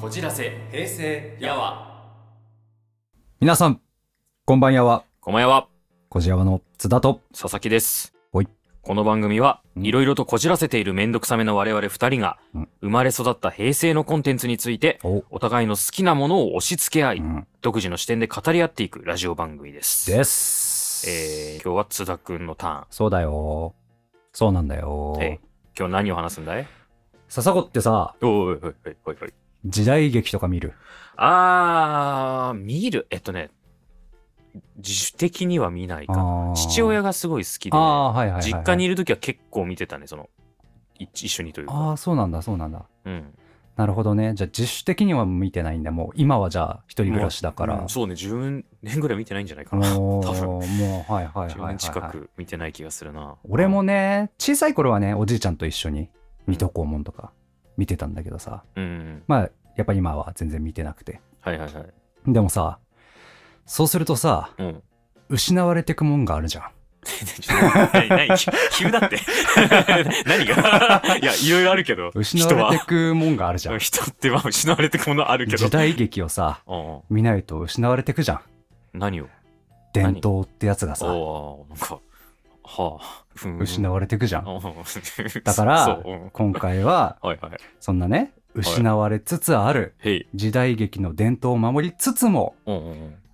こじらせ平成やわ。皆さんこんばんやはこんばんやはこじやわの津田と佐々木です。ほい。この番組はうん。いろいろとこじらせているめんどくさめの我々二人がうん。生まれ育った平成のコンテンツについておお互いの好きなものを押し付け合い、うん。独自の視点で語り合っていくラジオ番組です。です。えー、今日は津田くんのターン。そうだよ。そうなんだよ。えい今日何を話すんだい？笹子ってさおいおいおいおいおいおい。時代劇とか見る？あー、見る。えっとね、自主的には見ないか。あー父親がすごい好きで、ああはいはい実家にいるときは結構見てたね、その、い一緒にというあか。あそうなんだそうなんだうん。なるほどねじゃあ自主的には見てないんだもう今はじゃあ一人暮らしだから、うんそうね、10年ぐらい見てないんじゃないかな。多分もうはいはいはい10はい、年近はい、く見てない気がするな。俺もね小さい頃はねおじいちゃんと一緒に水戸黄門とか見てたんだけどさうん。うん。まあやっぱ今は全然見てなくてはいはいはい。でもさそうするとさうん。失われてくもんがあるじゃんちょっと何？何急急だって。何が？いや、いろいろあるけど。失われてくもんがあるじゃん人ってまあ 失われてくものあるけど。時代劇をさうんうん見ないと失われてくじゃん何を？伝統ってやつがさおーなんか、はあ。うん失われてくじゃんうんだからそう。うん今回ははいはい。そんなね失われつつある。時代劇の伝統を守りつつも。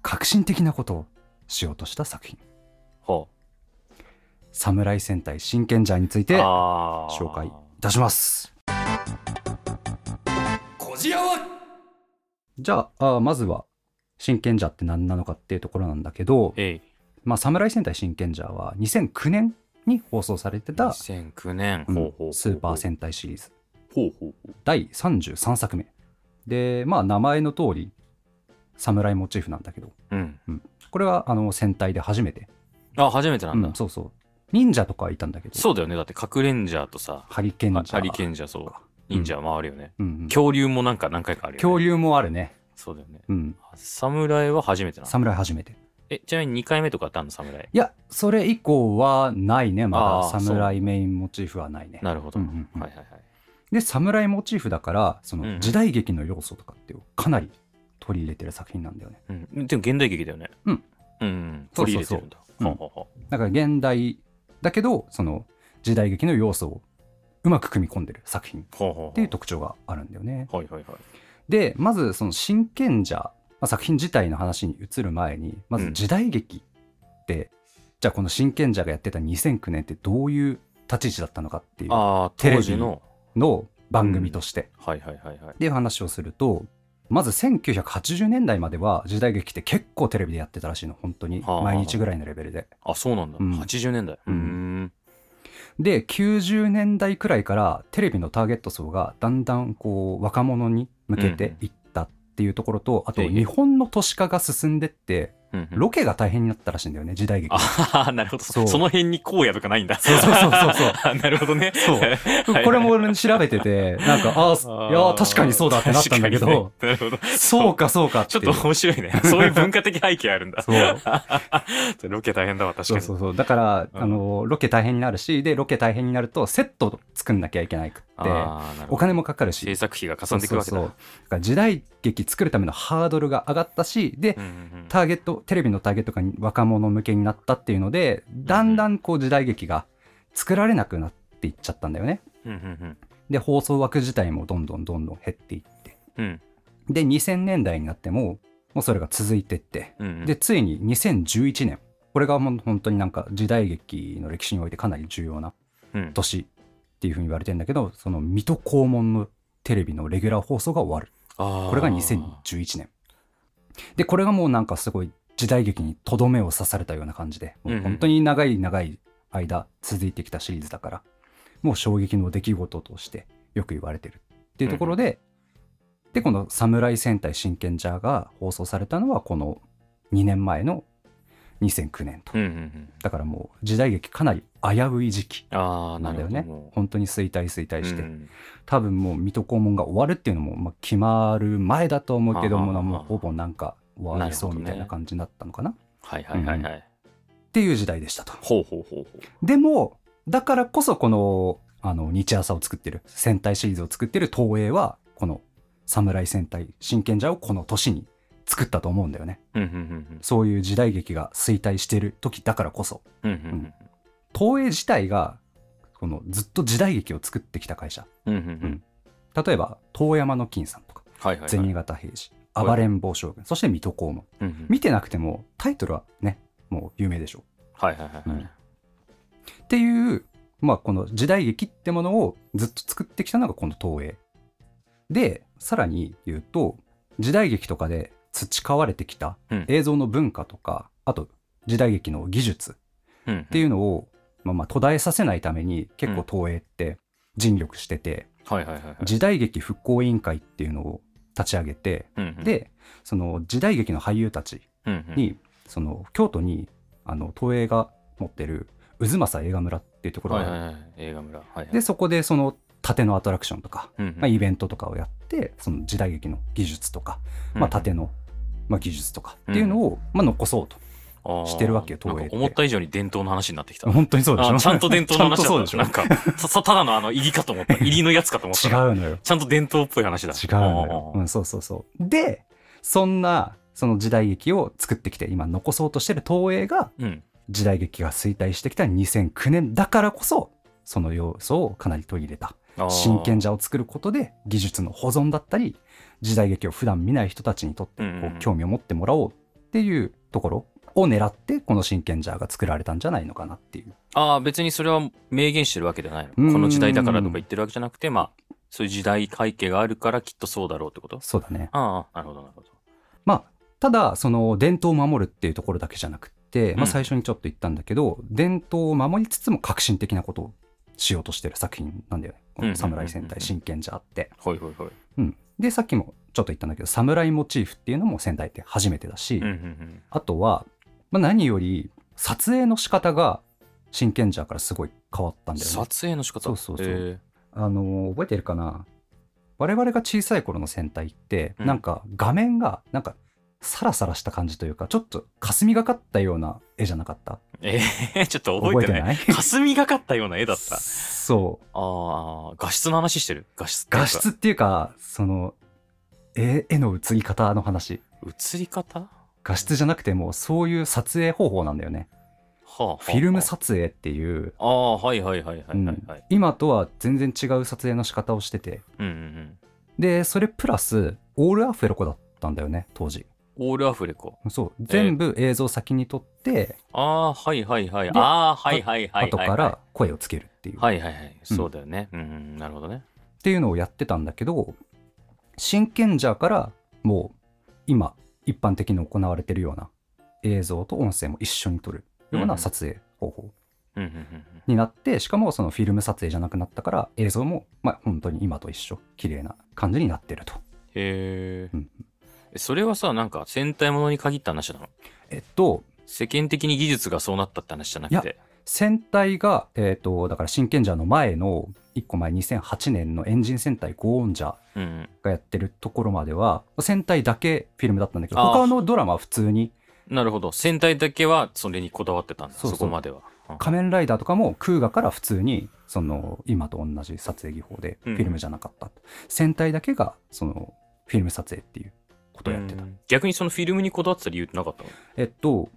革新的なことをしようとした作品は「侍戦隊真剣ジャー」についあ。て紹介いたしますこじゃああまずは真剣ジャーって何なのかっていうところなんだけどへい。「まあ、侍戦隊真剣ジャー」は2009年に放送されてた、2009年。うんほうほうほうほうスーパー戦隊シリーズほうほうほう。第33作目でまあ名前の通り侍モチーフなんだけどうん。これはあの戦隊で初めて、あ、初めてなんだうん。そうそう忍者とかいたんだけどそうだよね。だって、核レンジャーとさ、ハリケンジャーハリケンジャーそう。忍者回るよね。うんうん恐竜もなんか何回かあるよね。恐竜もあるねそうだよね。うん侍は初めてなの？侍初めてえ、ちなみに2回目とかあったの侍。いやそれ以降はないねまだ侍メインモチーフはないねなるほど。うんうんうんはいはいはい。で侍モチーフだからそうんうんの時代劇の要素とかっていうかなり取り入れてる作品なんだよねうん。でも現代劇だよね。うん。うんうん。そうそうそう取り入れてるんだ。うんはあはあはだから現代だけどその時代劇の要素をうまく組み込んでる作品っていう特徴があるんだよねはいはいはい。でまずその真剣者、まあ、作品自体の話に移る前にまず時代劇って、じゃあこの真剣者がやってた2009年ってどういう立ち位置だったのかっていうああ、テレビ当時の。の番組として、はいはいはいはい。っていう話をするとまず1980年代までは時代劇って結構テレビでやってたらしいの本当にはあ毎日ぐらいのレベルで。あ、そうなんだ。うん80年代。ううんん。で90年代くらいからテレビのターゲット層がだんだんこう若者に向けていったっていうところと、あとへえ日本の都市化が進んでってうんうんロケが大変になったらしいんだよね時代劇。ああ、なるほど。その辺に荒野とかないんだ。そうそうそうそう なるほどね。そう はいこれも俺調べててなんかああいや確かにそうだってなったんだけど、なるほど。そうかそうかってちょっと面白いね。そういう文化的背景あるんだ。そう ロケ大変だわ、確かに。そうそうそうだから、うんあのロケ大変になるしでロケ大変になるとセット作んなきゃいけないくってお金もかかるし制作費がかさんでいくわけだ。そうそうそうだから時代劇作るためのハードルが上がったしで、ターゲットテレビのターゲットが若者向けになったっていうのでだんだんこう時代劇が作られなくなっていっちゃったんだよね。で放送枠自体もどんどんどんどん減っていって。うん。で2000年代になってももうそれが続いてって。うんうん。でついに2011年。これがもう本当になんか時代劇の歴史においてかなり重要なうん。年っていうふうに言われてるんだけどその水戸黄門のテレビのレギュラー放送が終わる。これが2011年。でこれがもうなんかすごい時代劇にとどめを刺されたような感じでもう本当に長い長い間続いてきたシリーズだからもう衝撃の出来事としてよく言われてるっていうところで、でこの「侍戦隊真剣ジャー」が放送されたのはこの2年前の2009年と、うんうんうん。だからもう時代劇かなり危うい時期なだよね。本当に衰退衰退うして、うん多分もう水戸黄門が終わるっていうのも、まあ、決まる前だと思うけどもほぼなんか終わりそうみたいな感じになったのかなはいはいはいはい。っていう時代でしたと。ほうほうほうほう。でもだからこそこのあの日朝を作ってる戦隊シリーズを作ってる東映はこの侍戦隊真剣者をこの年に作ったと思うんだよね。うんうんうんそういう時代劇が衰退してる時だからこそ。うんうんうん東映自体がこのずっと時代劇を作ってきた会社。うんうんうん例えば遠山の金さんとか銭形平次はい暴れん坊将軍。そして水戸黄門。うんうん。見てなくてもタイトルはねもう有名でしょ。はいはいはいはい。っていう、まあ、この時代劇ってものをずっと作ってきたのがこの東映。でさらに言うと時代劇とかで培われてきたうん。映像の文化とか、あと時代劇の技術うんっていうのを、まあ、まあ途絶えさせないために結構東映って尽力してて、時代劇復興委員会っていうのを立ち上げて、うんうん。でその時代劇の俳優たちうんうん。に、その京都にあの東映が持ってる渦政映画村っていうところがある、はいはいはい。映画村。はいはい。でそこでその盾のアトラクションとか、うんうん。まあ、イベントとかをやってその時代劇の技術とか、まあ、盾の、まあ、技術とかっていうのを、まあ、残そうとしてるわけよ東映って。思った以上に伝統の話になってきた。本当にそうでしょ。あちゃんと伝統の話だちゃんとそうでしょ。なんかささただのあの入りかと思った。入りのやつかと思った。違うのよ。ちゃんと伝統っぽい話だ。違うのよ、うん、そうそうそう。でそんなその時代劇を作ってきて今残そうとしてる東映がうん。時代劇が衰退してきた2009年だからこそその要素をかなり取り入れた。真剣者を作ることで技術の保存だったり時代劇を普段見ない人たちにとってこう興味を持ってもらおうっていうところを狙ってこの真剣者が作られたんじゃないのかなっていう。ああ別にそれは明言してるわけではないうん。のこの時代だからとか言ってるわけじゃなくてまあそういう時代背景があるからきっとそうだろうってこと？そうだね。ああなるほどなるほど。まあただその伝統を守るっていうところだけじゃなくって、まあ、うん。最初にちょっと言ったんだけど、伝統を守りつつも革新的なことをしようとしてる作品なんだよね。この侍戦隊真剣者あって、ほいほいほい。うん、でさっきもちょっと言ったんだけど侍モチーフっていうのも戦隊って初めてだし、うんうんうん。あとは、まあ、何より撮影の仕方が真剣者からすごい変わったんだよね。撮影の仕方？そうそうそう。へあの覚えてるかな？我々が小さい頃の戦隊って、うん。なんか画面がなんかサラサラした感じというかちょっと霞がかったような絵じゃなかった？ええー ちょっと覚えてない。霞がかったような絵だったそう。ああ画質の話してる？画質画質っていうかその絵絵の映り方の話。映り方？は画質じゃなくてもうそういう撮影方法なんだよね。あはあフィルム撮影っていう、ああはいはいはいはいはい。うん。はい今とは全然違う撮影の仕方をしてて。うんうんうん。でそれプラスオールアフレコだったんだよね当時。オールアフレコ。そう。全部映像先に撮って、ああはいはいはい。でああはいはいはいはい後から声をつけるっていう、はいはいはい。そうだよね。うんうん。なるほどね。っていうのをやってたんだけど真剣者からもう今一般的に行われてるような映像と音声も一緒に撮るよううなん。撮影方法になって、しかもそのフィルム撮影じゃなくなったから映像もまあ本当に今と一緒綺麗な感じになってると。へうんえそれはさなんか戦隊ものに限った話なの？えっと世間的に技術がそうなったって話じゃなくて。戦隊が、えっとだから真剣者の前の1個前2008年のエンジン戦隊ゴーンジャうん。うんがやってるところまでは戦隊だけフィルムだったんだけど他のドラマは普通になるほど。戦隊だけはそれにこだわってたんだそこまでは。うん。仮面ライダーとかも空ガから普通にその今と同じ撮影技法でフうん。ィルムじゃなかった、戦隊だけがそのフィルム撮影っていうことをやってた、うん。逆にそのフィルムにこだわってた理由ってなかったの？えっと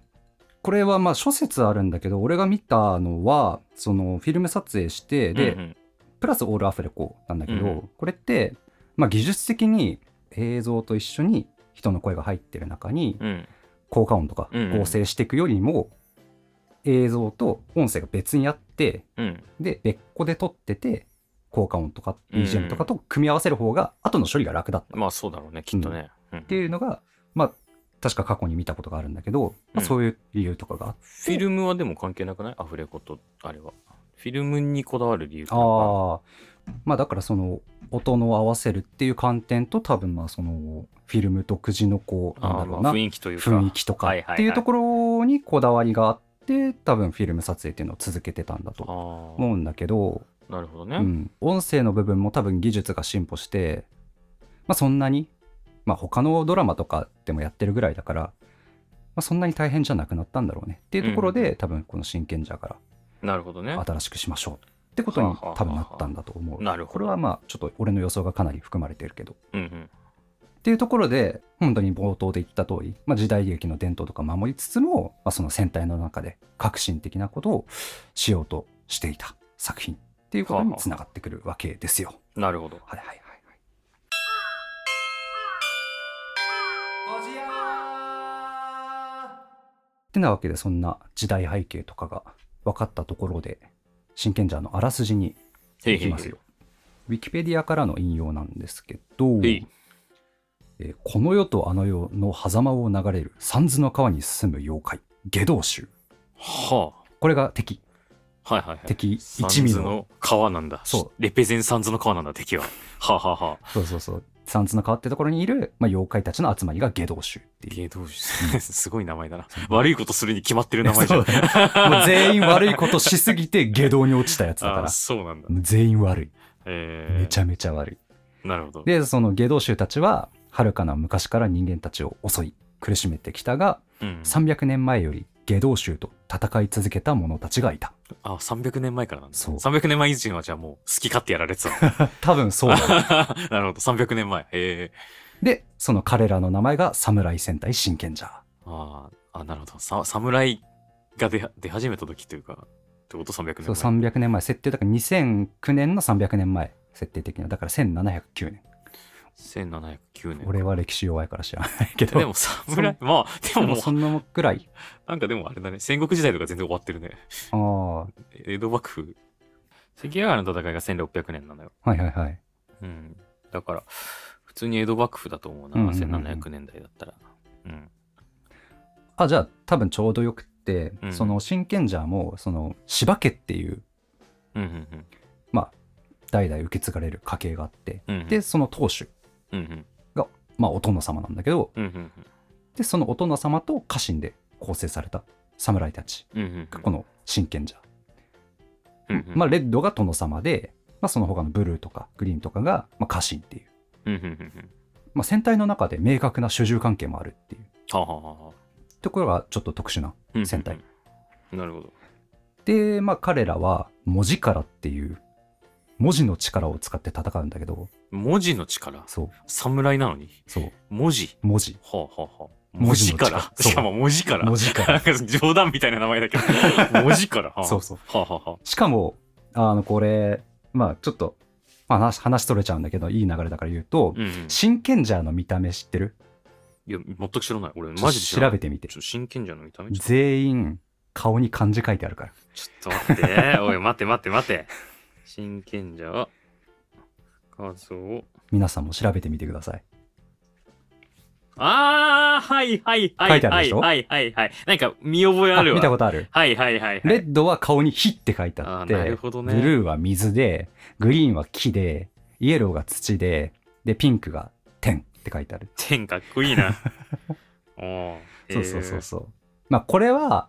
これはまあ諸説あるんだけど俺が見たのはそのフィルム撮影してで、うんうんプラスオールアフレコなんだけど、うん。これって、まあ、技術的に映像と一緒に人の声が入ってる中にうん。効果音とかうん合成していくよりも、映像と音声が別にあってうん。で別個で撮ってて効果音とかうん BGM とかと組み合わせる方が後の処理が楽だった。っまあそうだろうねきっとね。うん。ていうのが、まあ確か過去に見たことがあるんだけど、まあ、うん。そういう理由とかがあって、フィルムはでも関係なくない？アフレコとあれはフィルムにこだわる理由ああまあだからその音の合わせるっていう観点と多分まあそのフィルム独自のこうなんだろうな雰囲気というか。雰囲気とかっていうところにこだわりがあって多分フィルム撮影っていうのを続けてたんだとあ思ーうんだけど、なるほどね、うん、音声の部分も多分技術が進歩して、まあ、そんなに、まあ、他のドラマとかでもやってるぐらいだから、まあ、そんなに大変じゃなくなったんだろうね。っていうところで、うん多分この真剣者かなるほどねら新しくしましょうってことにはあはあはあ多分なったんだと思う。なるほどこれはまあちょっと俺の予想がかなり含まれてるけど。うんうんっていうところで本当に冒頭で言った通り、まあ、時代劇の伝統とか守りつつも、まあ、その戦隊の中で革新的なことをしようとしていた作品っていうことにつながってくるわけですよ。なるほど。はいはいはいはい。ってなわけでそんな時代背景とかが分かったところで真剣者のあらすじにへいきますよ。ウィキペディアからの引用なんですけど。えーこの世とあの世の狭間を流れる三途の川に住む妖怪、下道衆。はこれが敵。あ。はいはいはい。敵一味の。川なんだ。そうレペゼンサンズの川なんだ、敵は。はあ、はあはあ、そうそうそう。三途の川ってところにいる、まあ、妖怪たちの集まりが下道衆っていう。芸道士。すごい名前だな。悪いことするに決まってる名前じゃん。もう全員悪いことしすぎて下道に落ちたやつだかあら。そうなんだ。全員悪い。えー、めちゃめちゃ悪い。なるほど。で、その下道衆たちは、遥かな昔から人間たちを襲い、苦しめてきたが、うん、300年前より下道衆と戦い続けた者たちがいた。あ、300年前からなんだ。そう300年前以前はじゃあもう好き勝手やられてたの。多分そうだ。なるほど。300年前。えで、その彼らの名前が侍戦隊真剣者。ー、あーあ、なるほど。さ侍が出は出始めた時というか、ってこと？300年そう、前。300年前、設定だから2009年の300年前、設定的な。だから1709年。1709年。俺は歴史弱いから知らないけど。でも侍、まあ、ででももうもそんなくらい？なんかでもあれだね。戦国時代とか全然終わってるね。ああ、江戸幕府。関ヶ原の戦いが1600年なのよ。はいはいはい。うん。だから、普通に江戸幕府だと思うな。うんうんうんうん1700年代だったら。うん。あ、じゃあ多分ちょうどよくって、うんその真剣者も、その柴家っていう、うんうんまあ、代々受け継がれる家系があって、うん。うん、で、その当主うんうん。が、まあ、お殿様なんだけど、で、そのお殿様と家臣で構成された侍たち。がこの真剣者。うんうん、まあ、レッドが殿様で、まあ、その他のブルーとかグリーンとかが、まあ、家臣っていう。まあ、戦隊の中で明確な主従関係もあるっていうところがちょっと特殊なあ、戦隊。うん。なるほど。で、まあ、彼らは文字からっていう文字の力を使って戦うんだけど文字の力？そう侍なのに？そう文字？文字はあはあはあ。文文字から？しかも文字から？文字かなんらか冗談みたいな名前だけど。文字から？はあそうそう。はあはあはあ。しかもあのこれまあちょっとまあ話話取れちゃうんだけどいい流れだから言うと、うんうん。真剣者の見た目知ってる？いや、全く知らない。俺、マジで。調べてみて真剣じゃの見た目？全員顔に漢字書いてあるからちょっと待って。おい、待って待って待って。真剣じゃ、画像。皆さんも調べてみてくださいあー、はいはいはい。書いてあるでしょ？はいはいはいはい。なんか見覚えあるわ。見たことある？はいはいはいはい。レッドは顔に火って書いてあってなるほどねブルーは水でグリーンは木でイエローが土ででピンクが天って書いてある天かっこいいな。おーそうそうそうそう。まあこれは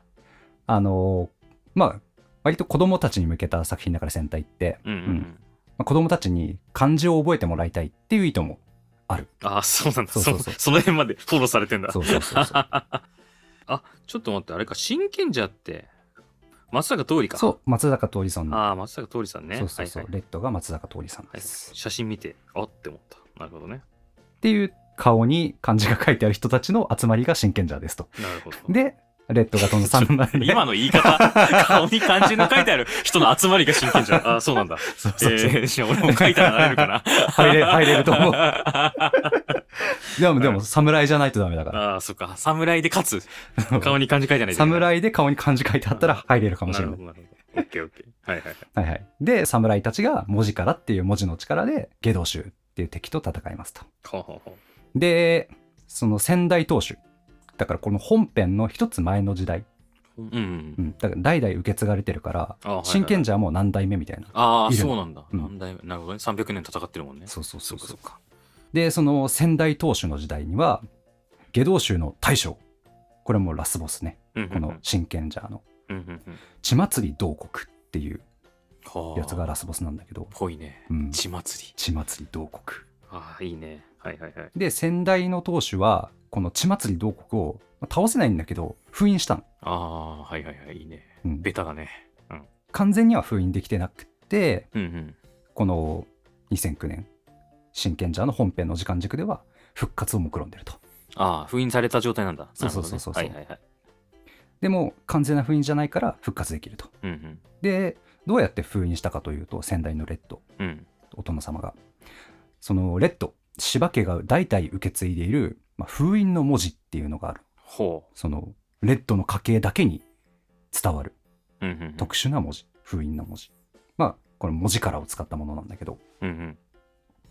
あのーまあ割と子供たちに向けた作品だから戦隊って、うんうんううんん。まあ、子供たちに漢字を覚えてもらいたいっていう意図もある。あー、そうなんだ。そうそうそうそ その辺までフォローされてんだ。そうそうそうそう。あ、ちょっと待って、あれか、真剣じゃって、松坂桃李か。そう松坂桃李さんの、ああ、松坂桃李さんね。そうそうそう、はいはいレッドが松坂桃李さんはいです。写真見て、あって思った。なるほどね。っていう顔に漢字が書いてある人たちの集まりが真剣者ですと。なるほど。で、レッドがその3枚で。今の言い方、顔に漢字の書いてある人の集まりが真剣じゃん。あ あ、そうなんだ。そうそうそうえー、俺も書いたらなれるかな。入れ入れると思うあ でも、でも、侍じゃないとダメだから。あ、そっか。侍で勝つ。顔に漢字書いてない。侍で顔に漢字書いてあったら入れるかもしれないなるほ。ど、なるほど。オッケーオッケー。はいはいはい。はいはい。で、侍たちが文字からっていう文字の力で、下道衆っていう敵と戦いますと。ほうほうほで、その先代当主。だからこの本編の一つ前の時代。う。うんうんう。ん。だから代々受け継がれてるから、あはいはい真剣者はもう何代目みたいな。ああ、いるのそうなんだ。うん何代目？なるほどね。300年戦ってるもんね。そうそうそうそうかで、その先代当主の時代には、下道衆の大将。これもラスボスね。うんうんうんこの真剣者のうんうんうん。血祭り同国っていうはあやつがラスボスなんだけど、ぽいね。うん血祭り。血祭り同国。ああ、いいね。はいはいはい。で、先代の当主は、この血祭り同国をまあ倒せないんだけど、封印したの。ああ、はいはいはい。いいね。うんベタだね。完全には封印できてなくて、うんうん。この2009年、真剣者の本編の時間軸では復活を目論んでると。ああ、封印された状態なんだ。そうそうそうそうねはいはいはい。でも完全な封印じゃないから復活できると。うんうん。で、どうやって封印したかというと、先代のレッド、うん。お殿様が。そのレッド、柴家が代々受け継いでいる、まあ、封印の文字っていうのがある。ほその、レッドの家系だけに伝わるう。うんうん。特殊な文字、封印の文字。まあ、これ文字からを使ったものなんだけど、うんうん。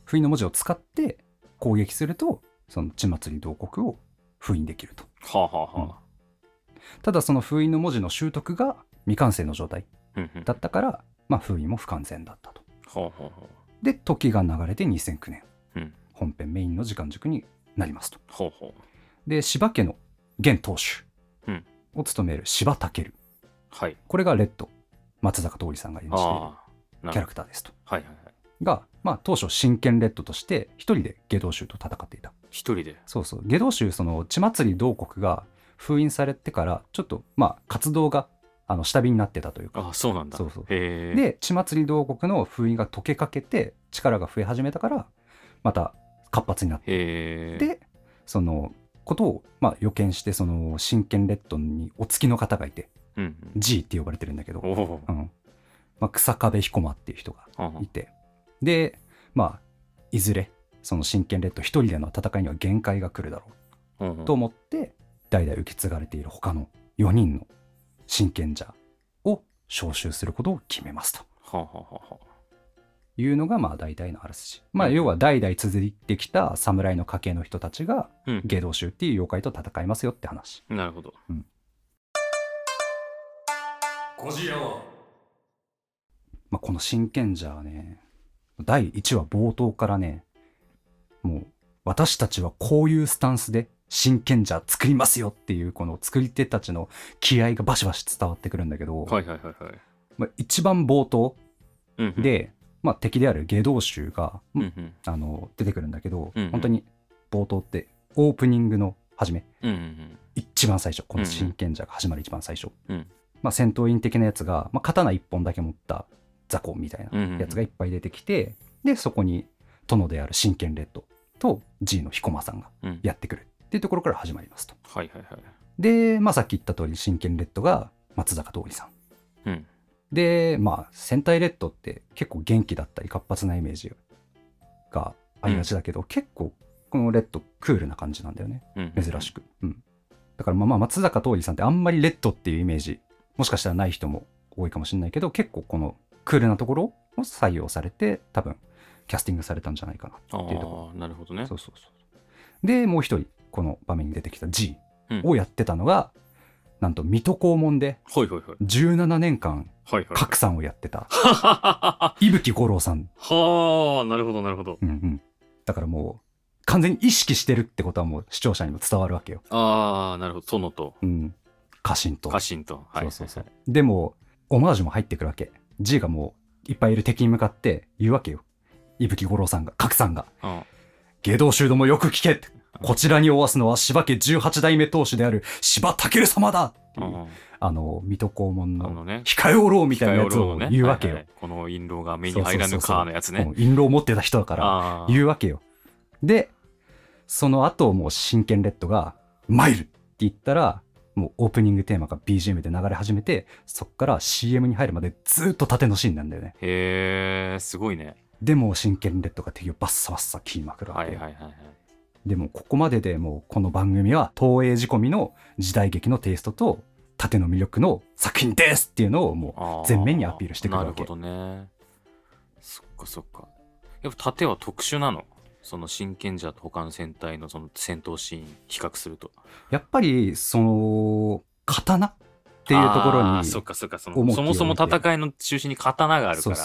封印の文字を使って攻撃すると、その血祭り同国を封印できると。はあはあはあ。ただその封印の文字の習得が未完成の状態うんうん。だったから、まあ封印も不完全だったと。ほうほうほで、時が流れて2009年、うん本編メインの時間軸になりますと。う。ほうほう。で、柴家の現当主うんを務める柴武。はい。これがレッド、松坂桃李さんが演じているキャラクターですと。ど。はいはいはい。が、まあ当初真剣レッドとして一人で下道衆と戦っていた。一人で。そうそう。下道衆、その血祭り同国が封印されてから、ちょっとまあ活動があの下火になってたというか。ああ、そうなんだ。そうそうで、血祭り同国の封印が解けかけて力が増え始めたから、また活発になって。で、そのことをまあ予見して、その真剣レッドにお付きの方がいて、うんうん。G って呼ばれてるんだけど、う。んまあ、草壁彦馬っていう人がいて、で、まあ、いずれ、その真剣レッド一人での戦いには限界が来るだろうと思って、代々受け継がれている他の4人の真剣者を招集することを決めますとはあはあはあはいうのが、まあ、大体のあらすじ。まあ、うん要は代々続いてきた侍の家系の人たちが、うん芸道衆っていう妖怪と戦いますよって話。あ。なるほど。うんゴジラまあ、この真剣者はね、第1話冒頭からね、もう、私たちはこういうスタンスで真剣者作りますよっていう、この作り手たちの気合がバシバシ伝わってくるんだけど、はいはいはいはい。まあ、一番冒頭うんうん、で、まあ、敵である下道衆が、うんうん。あの出てくるんだけど、うんうん本当に冒頭ってオープニングの初め、うんうん一番最初、この真剣者が始まる一番最初。うんまあ、戦闘員的なやつが、まあ、刀一本だけ持った雑魚みたいなうんうんうんやつがいっぱい出てきて、で、そこに殿である真剣レッドと G の彦摩さんがうん。うん。やってくるっていうところから始まりますと。はいはいはい。で、まあ、さっき言った通り真剣レッドが松坂桃李さん。うん。で、まあ、戦隊レッドって結構元気だったり活発なイメージがありがちだけど、結構このレッドクールな感じなんだよね。うん。珍しく。うん。だからまあまあ松坂桃李さんってあんまりレッドっていうイメージ、もしかしたらない人も多いかもしれないけど、結構このクールなところを採用されて、多分キャスティングされたんじゃないかなあっていうとこあ、なるほどねろ。。そうそうそう。で、もう一人、この場面に出てきた G うんをやってたのが、なんと水戸黄門ではいはいはい。17年間はいはい。格さんをやってたは 伊吹五郎さん。あ、なるほどなるほど。うんうん。だからもう、完全に意識してるってことはもう視聴者にも伝わるわけよ。ああ、なるほど。殿とうん。家臣と。家臣と。はい。そうそうそう。でも、オマージュも入ってくるわけ。G がもう、いっぱいいる敵に向かって言うわけよ。伊吹五郎さんが、角さんが。あ下道衆どもよく聞けこちらにおわすのは柴家18代目当主である柴武様だうあ。あの、水戸黄門の。控えおろうみたいなやつを言うわけよ。はいはいこの印籠が目に入らぬかのやつね。うん印籠を持ってた人だから。言うわけよ。で、その後もう真剣レッドが、参るって言ったら、もうオープニングテーマが BGM で流れ始めて、そっから CM に入るまでずっと縦のシーンなんだよね。へえ、すごいね。でもう真剣レッドが敵をバッサバッサ切りまくるわけよ。はいはいはいはい。でもここまででもうこの番組は東映仕込みの時代劇のテイストと縦の魅力の作品ですっていうのをもう全面にアピールしてくるわけなるほどね。そっかそっか。やっぱ盾は特殊なの？その真剣者と他の戦隊のその戦闘シーン比較すると。やっぱりその刀っていうところにそっかそっかその。そもそも戦いの中心に刀があるから、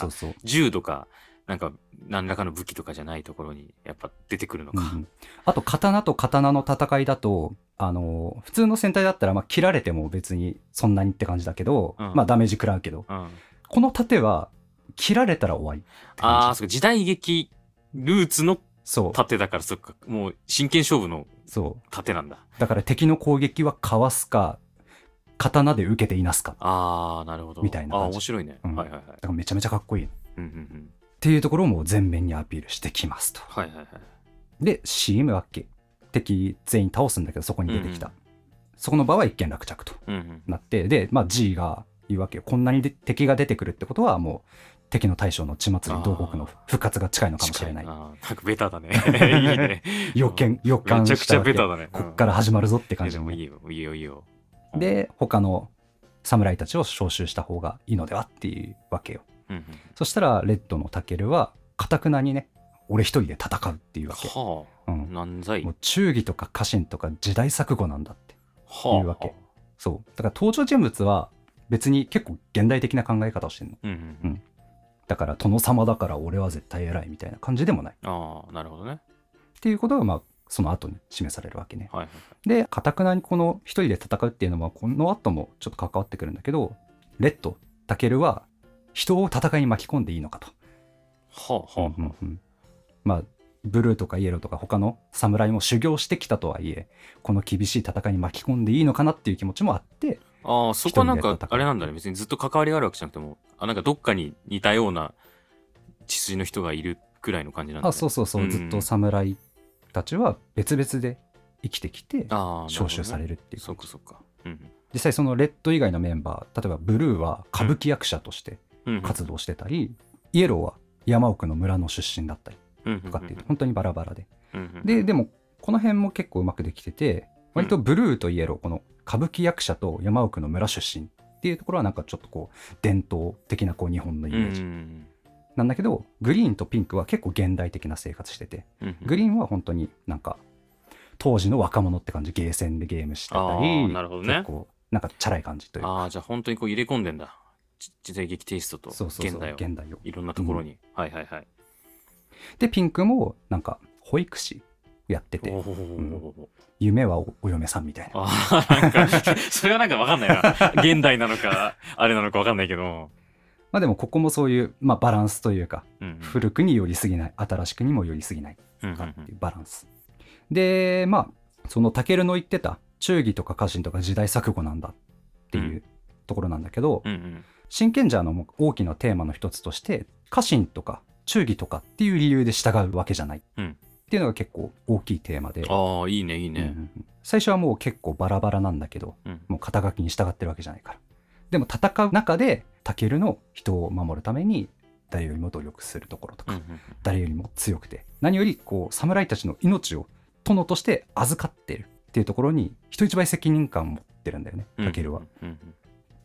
銃とか、なんか何らかの武器とかじゃないところにやっぱ出てくるのか。うんうんあと刀と刀の戦いだとあの普通の戦隊だったらまあ切られても別にそんなにって感じだけど、うんまあダメージ食らうけどうん。この盾は切られたら終わりああ、そっか時代劇ルーツの盾だからそっか。もう真剣勝負の盾なんだ。だから敵の攻撃はかわすか刀で受けていなすかああ、なるほど。みたいなあ面白いね。うんはいはいはい。だからめちゃめちゃかっこいいっうんうんうん。ていうところをもう全面にアピールしてきますとはいはいはい。で、シームわけ。敵全員倒すんだけど、そこに出てきた。うんそこの場は一件落着とうんうん。なって、で、まあ G が言うわけよ。こんなにで敵が出てくるってことは、もう敵の大将の血祭り同国の復活が近いのかもしれないなんかベタだね。いいね。予見、予め感ちゃくちしたわけゃベタだね。こっから始まるぞって感感じじのねでもいいよ、いいよ、いいよ。で、他の侍たちを招集した方がいいのではっていうわけよ。うんうん、そしたら、レッドのタケルは、かたくなにね、俺一人で戦うっていうわけ。はあ、うん。なんざい。もう忠義とか家臣とか時代錯誤なんだって。はあ、いうわけそう。だから登場人物は別に結構現代的な考え方をしてるの。うんうんうんだから殿様だから俺は絶対偉いみたいな感じでもない。ああ、なるほどね。っていうことが、まあ、その後に示されるわけね。はいはいで、かたくなにこの一人で戦うっていうのは、この後もちょっと関わってくるんだけど、レッド、タケルは人を戦いに巻き込んでいいのかと。はあ、はあ、うんうんうんまあ、ブルーとかイエローとか他の侍も修行してきたとはいえ、この厳しい戦いに巻き込んでいいのかなっていう気持ちもあって、ああ、そこはなんかあれなんだね。別にずっと関わりがあるわけじゃなくても、あ、なんかどっかに似たような血筋の人がいるくらいの感じなんだ、ね。あそうそうそう、うんずっと侍たちは別々で生きてきてああ、招集されるるっていうね。そっかそっか。うん実際そのレッド以外のメンバー例えばブルーは歌舞伎役者としてうん。活動してたり、イエローは山奥の村の出身だったり動とかっていう本当にバラバラで、うんうん、ででもこの辺も結構うまくできてて割とブルーとイエローこの歌舞伎役者と山奥の村出身っていうところはなんかちょっとこう伝統的なこう日本のイメージ、うんなんだけどグリーンとピンクは結構現代的な生活しててうんうん、グリーンは本当になんか当時の若者って感じゲーセンでゲームしてたありーなるほどね。結構なんかチャラい感じというか。ああ、じゃあ本当にこう入れ込んでんだ。ち時代劇テイストと現代を。現代を。いろんなところに。はいはいはい。でピンクもなんか保育士やってて。おお、夢はおお嫁さんみたいな。ああ、なんか、それはなんかわかんないな。現代なのか、あれなのかわかんないけど。まあでもここもそういう、まあ、バランスというかうんうん。古くに寄りすぎない新しくにも寄りすぎないうんうんかっていうバランス。でまあそのタケルの言ってた忠義とか家臣とか時代錯誤なんだっていうところなんだけど、うんうん真剣者の大きなテーマの一つとして家臣とか忠義とかっていう理由で従うわけじゃない。うん。っていうのが結構大きいテーマで、ああ、いいね、いいうんうね。んうん。最初はもう結構バラバラなんだけどうん。もう肩書きに従ってるわけじゃないから。でも戦う中でタケルの人を守るために誰よりも努力するところとか、うんうん誰よりも強くて何よりこう侍たちの命を殿として預かっているっていうところに人一倍責任感を持ってるんだよねうんタケルは。っうんうん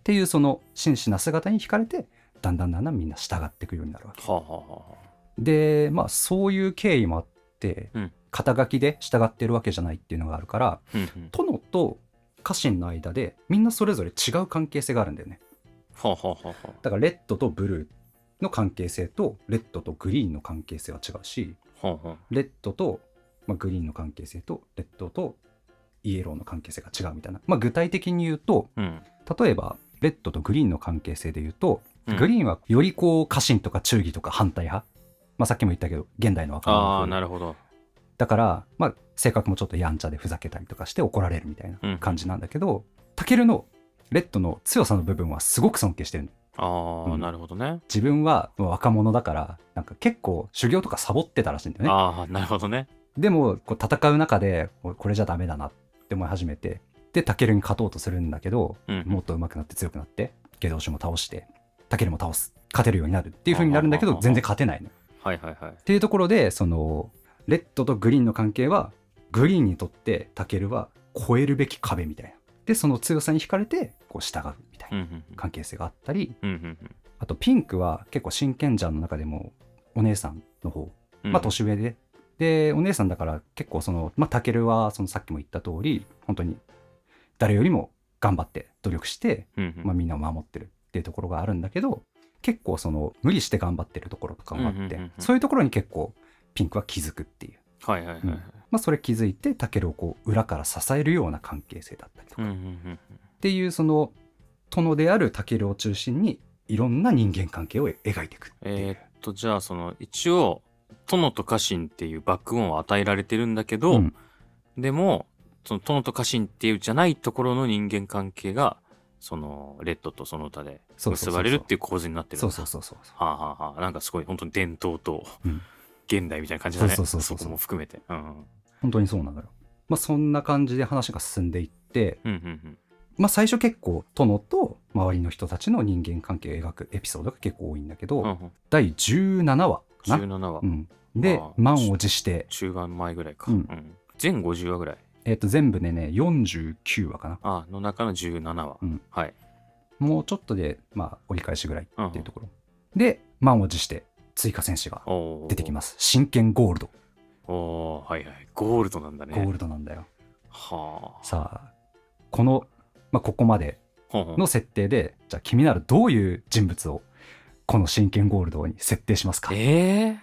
ていうその真摯な姿に惹かれてだんだんだんだんみんな従っていくようになるわけ。はあはあはあ。でまあそういう経緯もあって、うん肩書きで従ってるわけじゃないっていうのがあるからうんうん殿と家臣の間でみんなそれぞれ違う関係性があるんだよね。はあはあはあはあ。だからレッドとブルーの関係性とレッドとグリーンの関係性は違うしはあはあ。レッドと、まあ、グリーンの関係性とレッドとイエローの関係性が違うみたいな、まあ、具体的に言うとうん。例えばレッドとグリーンの関係性で言うと、うん。グリーンはよりこう家臣とか忠義とか反対派、まあ、さっきも言ったけど現代の若者あなるほど。だから、まあ、性格もちょっとやんちゃでふざけたりとかして怒られるみたいな感じなんだけど、タケルのレッドの強さの部分はすごく尊敬してる。のああ、うん。なるほどね。自分は若者だからなんか結構修行とかサボってたらしいんだよね。ああ、なるほどね。でもこう戦う中でこれじゃダメだなって思い始めてでタケルに勝とうとするんだけど、うんもっと上手くなって強くなってゲドウシも倒してタケルも倒す勝てるようになるっていう風になるんだけど全然勝てないの。っはいはいはい。ていうところでそのレッドとグリーンの関係はグリーンにとってタケルは超えるべき壁みたいな。でその強さに惹かれてこう従うみたいなうんうん関係性があったりうんうんあとピンクは結構真剣者の中でもお姉さんの方うん。まあ年上で、でお姉さんだから結構そのまあタケルはそのさっきも言った通り本当に誰よりも頑張って努力して、うんうん。まあ、みんなを守ってるっていうところがあるんだけど結構その無理して頑張ってるところとかもあって、うんうんうんうん。そういうところに結構ピンクは気づくっていう、はいはいはいはい。まあ、それ気づいてタケルをこう裏から支えるような関係性だったりとか、っうんうんうんていうその殿であるタケルを中心にいろんな人間関係を描いていく。えーっと、じゃあ、その、一応、殿と家臣っていうバックボーンを与えられてるんだけど、うん。でも、その殿と家臣っていうじゃないところの人間関係が、その、レッドとその他で結ばれるっていう構図になってるそうそうそうそうはあ、はあはあ、なんかすごい本当に伝統とうん現代みたいな感じだね。そうそうそうそうこも含めて。うん。本当にそうなのよ。まあそんな感じで話が進んでいって、うんうんまあ最初結構殿と周りの人たちの人間関係を描くエピソードが結構多いんだけど、うん。うんうん。第17話かな。17話う。ん、で満を持して、中盤前ぐらいか。ううんん。全50話ぐらい。えっと全部でね49話かな。あの中の17話。うんはい。もうちょっとで、まあ、折り返しぐらいっていうところ。で、満を持して追加選手が出てきます。真剣ゴールド。おーはいはい。ゴールドなんだね。ゴールドなんだよ。はあ。さあ、この、まあ、ここまでほんほんの設定で、じゃあ君ならどういう人物をこの真剣ゴールドに設定しますか？えー、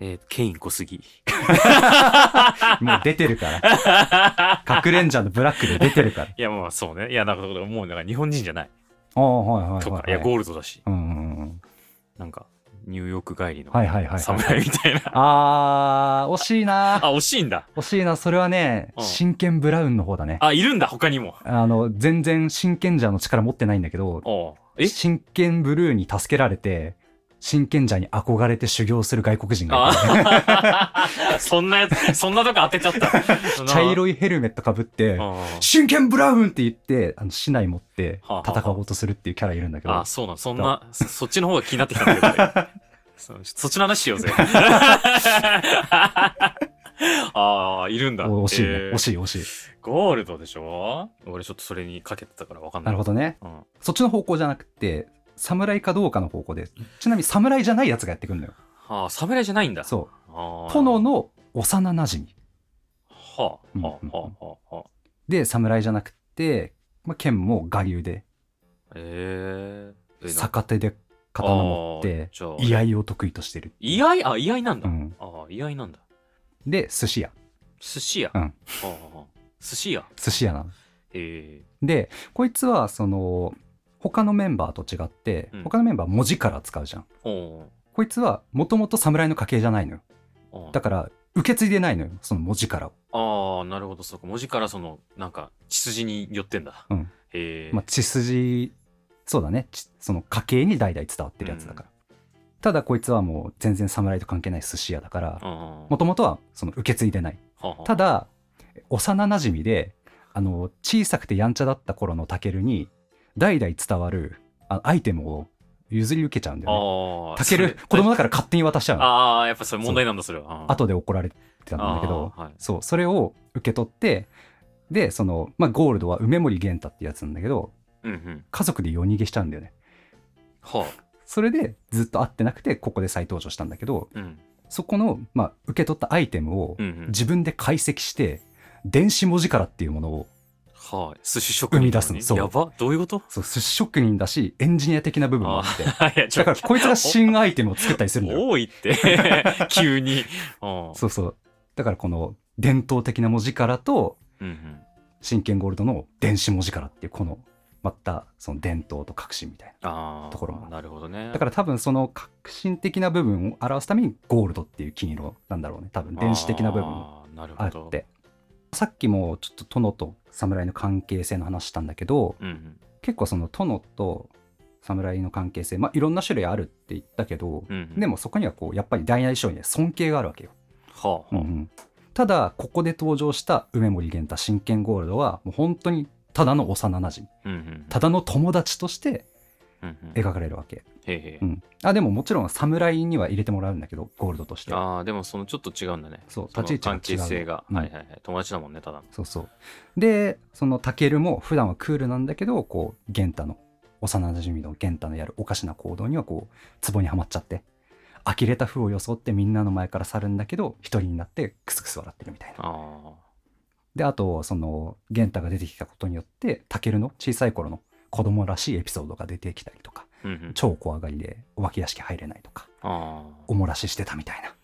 えー、ケイン小杉。もう出てるから。核レンジャーのブラックで出てるから。いや、まあそうね。いや、なんかもう、なんか日本人じゃない。ああ、はいはいとか、はい、いや、はい。ゴールドだし。うんうんうん。なんか、ニューヨーク帰りのはいはいはいはい侍みたいな。あー、惜しいなあ、惜しいんだ。惜しいな。それはね、うん真剣ブラウンの方だね。あ、いるんだ、他にも。あの、全然真剣者の力持ってないんだけど、え？真剣ブルーに助けられて、真剣者に憧れて修行する外国人がい そんなやつ、そんなとこ当てちゃった。茶い。色いヘルメットかぶって、あ真剣ブラウンって言って、あの、市内持って戦おうとするっていうキャラいるんだけど、あ、そうなん、そんな、そそっちの方が気になってきたんだけど。そそっちの話しようぜ。ああ、いるんだ。お惜しいね、えー惜しい惜しい。ゴールドでしょ？俺ちょっとそれにかけてたからわかんな。ないるほどね。うん。そっちの方向じゃなくて、侍かどうかの方向で、ちなみに侍じゃないやつがやってくるのよ。はあ、侍じゃないんだ。そう。殿。の幼馴染はあ、うんはあ、はあ、はあ、はあ。で、侍じゃなくて、まあ、剣も我流で、えー。えな逆手で刀持って、居合を得意としてる。居合？あ、居合なんだ。うん。ああ、居合なんだ。で、寿司屋。寿司屋？うん寿司屋？寿司屋なの。えで、こいつは、その、他のメンバーと違って、うん他のメンバー文字から使うじゃん。こいつは、もともと侍の家系じゃないのよ。ーだから、受け継いでないのよ、その文字からを。ああ、なるほど、そうか。文字からその、なんか、血筋によってんだ。うんへえ。まあ、血筋、そうだね。ちその家系に代々伝わってるやつだから。ただ、こいつはもう全然侍と関係ない寿司屋だから、うんもともとはその受け継いでない。はあはあただ、幼馴染で、あの、小さくてやんちゃだった頃のタケルに、代々伝わるあアイテムを譲り受けちゃうんだよね。ああ。タケル、それ子供だから勝手に渡しちゃうの。ああ、やっぱそれ問題なんだ、それは。後で怒られてたんだけど、はいそう、それを受け取って、で、その、まあ、ゴールドは梅森源太ってやつなんだけど、うんうん。家族で夜逃げしちゃうんだよね。はそれでずっと会ってなくて、ここで再登場したんだけど、あ。うん。そこの、まあ、受け取ったアイテムをうんうん。自分で解析して、電子文字からっていうものを、はい。寿司職人生み出すのそうやばどういうこと？そう、寿司職人だし、エンジニア的な部分もあって、あいや、ちょ だからこいつが新アイテムを作ったりするんだよ。多いって。急に。うんそうそう。だからこの伝統的な文字からと、うんうん。真剣ゴールドの電子文字からっていう、この、また、その伝統と革新みたいな。ああ。ところもなるほどね。だから多分その革新的な部分を表すためにゴールドっていう金色なんだろうね。多分電子的な部分もなるあほど。って。さっきもちょっと殿と侍の関係性の話したんだけど、うんうん。結構その殿と侍の関係性、まあいろんな種類あるって言ったけど、うんうん。でもそこにはこうやっぱり大なり小には尊敬があるわけよ。はあ、はあうんうんただここで登場した梅森源太真剣ゴールドはもう本当にただの幼なじみうんうん。ただの友達としてうんうん。描かれるわけ、へえへえ。うん、あでももちろん侍には入れてもらうんだけどゴールドとしてああ、でもそのちょっと違うんだね。そう立ち位関置が違う係性が。うんはいはいはい。友達だもんね、ただの。そうそうでそのタケルも普段はクールなんだけどこう源太の幼なじみの源太のやるおかしな行動にはこうツボにはまっちゃって呆れた風を装ってみんなの前から去るんだけど一人になってクスクス笑ってるみたいなあであとその源太が出てきたことによってタケルの小さい頃の子供らしいエピソードが出てきたりとか。超怖がりでお化け屋敷入れないとか。おもらししてたみたいな。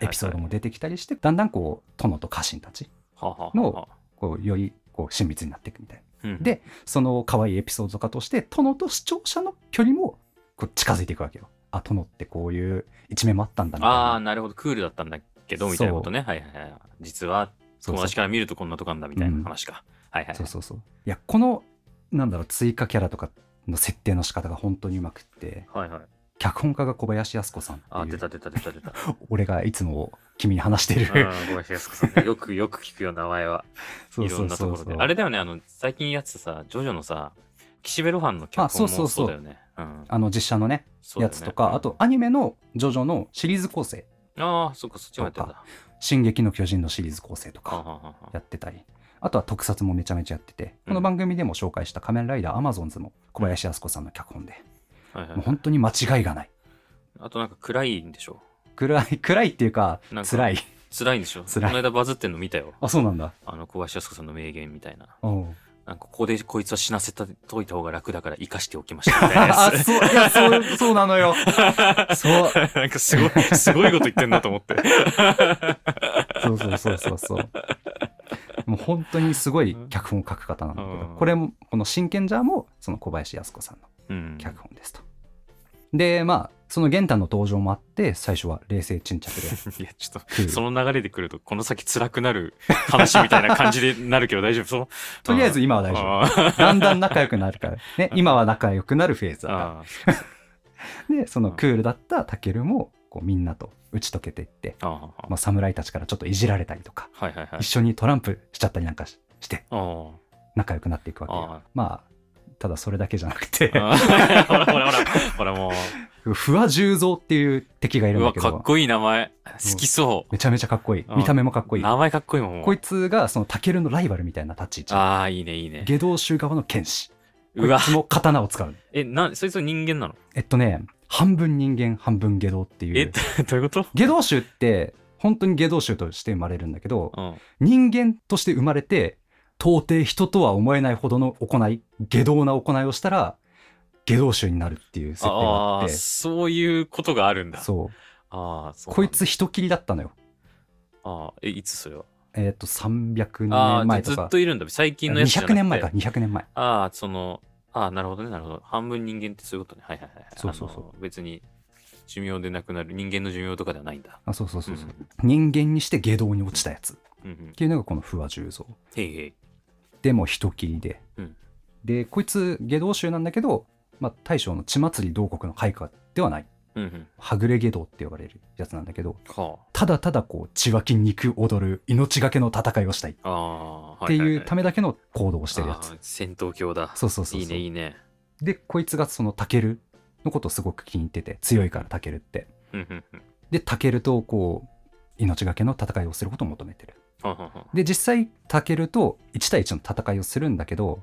エピソードも出てきたりしてだんだんこう殿と家臣たちのこうよりこう親密になっていくみたいなうんでその可愛いエピソード化として殿と視聴者の距離もこう近づいていくわけよあ殿ってこういう一面もあったんだみたいなああ、なるほど。クールだったんだけど、みたいなことね。はいはいはい。実は、友達から見るとこんなとこなんだみたいな話か。はいはい。そうそうそういやこのなんだろう追加キャラとかの設定の仕方が本当にうまくってはいはい。脚本家が小林靖子さんってあ、出た出た出た出た。俺がいつも君に話してうん、る小林靖子さんね。よくよく聞くよ、名前は。そういろそうそうそうんなところで。あれだよね、あの、最近やってたさ、ジョジョのさ、岸辺露伴の脚本もあそうそうそうそうだよね。うん。あの実写のねねやつとか、あ、とアニメのジョジョのシリーズ構成うんああ、そっか、そっちもやってんだ。「進撃の巨人」のシリーズ構成とかやってたりあとは特撮もめちゃめちゃやっててこの番組でも紹介した「仮面ライダーアマゾンズ」も小林靖子さんの脚本で。はいはいもう本当に間違いがない。あとなんか暗いんでしょ？暗い 暗いっていうかなんか辛い。辛いんでしょ？辛い。この間バズってんの見たよ。あそうなんだ。あの、小林靖子さんの名言みたいな。おう。なんかここでこいつは死なせたといた方が楽だから生かしておきましたみたいなあやつ。そういやそうそうなのよ。そう。なんかすごい、すごいこと言ってんなと思って。そうそうそうそうそう。もう本当にすごい脚本を書く方なんだけど、うんこれも、この真剣ジャーも、その小林靖子さんのうん。脚本ですと。で、まあ、その玄太の登場もあって、最初は冷静沈着で。いや、ちょっと、その流れで来ると、この先辛くなる話みたいな感じでなるけど大丈夫？そうとりあえず今は大丈夫。夫。だんだん仲良くなるから。ね、今は仲良くなるフェーズだかあら。で、そのクールだったタケルも、こうみんなと打ち解けていって、まあ、侍たちからちょっといじられたりとか、はいはいはい一。緒にトランプしちゃったりなんかしして、あ仲良くなっていくわけあよ。まあ、ただそれだけじゃなくて、あ。ほらほらほら、ほらも不破十三っていう敵がいるんだけど、かっこいい名前。好きそめちゃめちゃかっこいい。うん見た目もかっこう。いい。名前かっこいいもん。こいつがそのタケルのライバルみたいな立ち位置。ああ、いいね、いいね。下道衆側の剣士。こうわいつも刀を使う。え、な、そいつは人間なの？えっとね、半分人間、半分下道っていえ、う。どういうこと？下道衆って、本当に下道衆として生まれるんだけど、うん。人間として生まれて、到底人とは思えないほどの行い、下道な行いをしたら、下道衆になるっていう設定があって、そういうことがあるんだ。そう。ああ、そうこいつ人切りだったのよ。ああ、え、いつそれは？えっと、300ああ、年前とかずっと。いるんだ。最近のやつじゃなくて。200年前か、200年前。ああ、その、ああ、なるほどね、なるほど。半分人間ってそういうことね。はいはいはいはい。そうそうそう別に、寿命でなくなる、人間の寿命とかではないんだ。あ、そうそうそうそう。ん人間にして下道に落ちたやつっうんうん。ていうのがこの不破十三。へいへい。でも人切りで。うんで、こいつ下道衆なんだけど、まあ、大将の血祭り同国の配下ではない。うんうん。はぐれ下道って呼ばれるやつなんだけど、はただただこう血湧き肉踊る命がけの戦いをしたいっあ。ああ。ていうためめだけの行動をしてるやつ。戦闘狂だ。そうそうそう。いいね、いいね。で、こいつがそのタケルのことをすごく気に入ってて、強いからタケルって。で、タケルとこう、命がけの戦いをすることを求めてる。はははで、実際、タケルと1対1の戦いをするんだけど、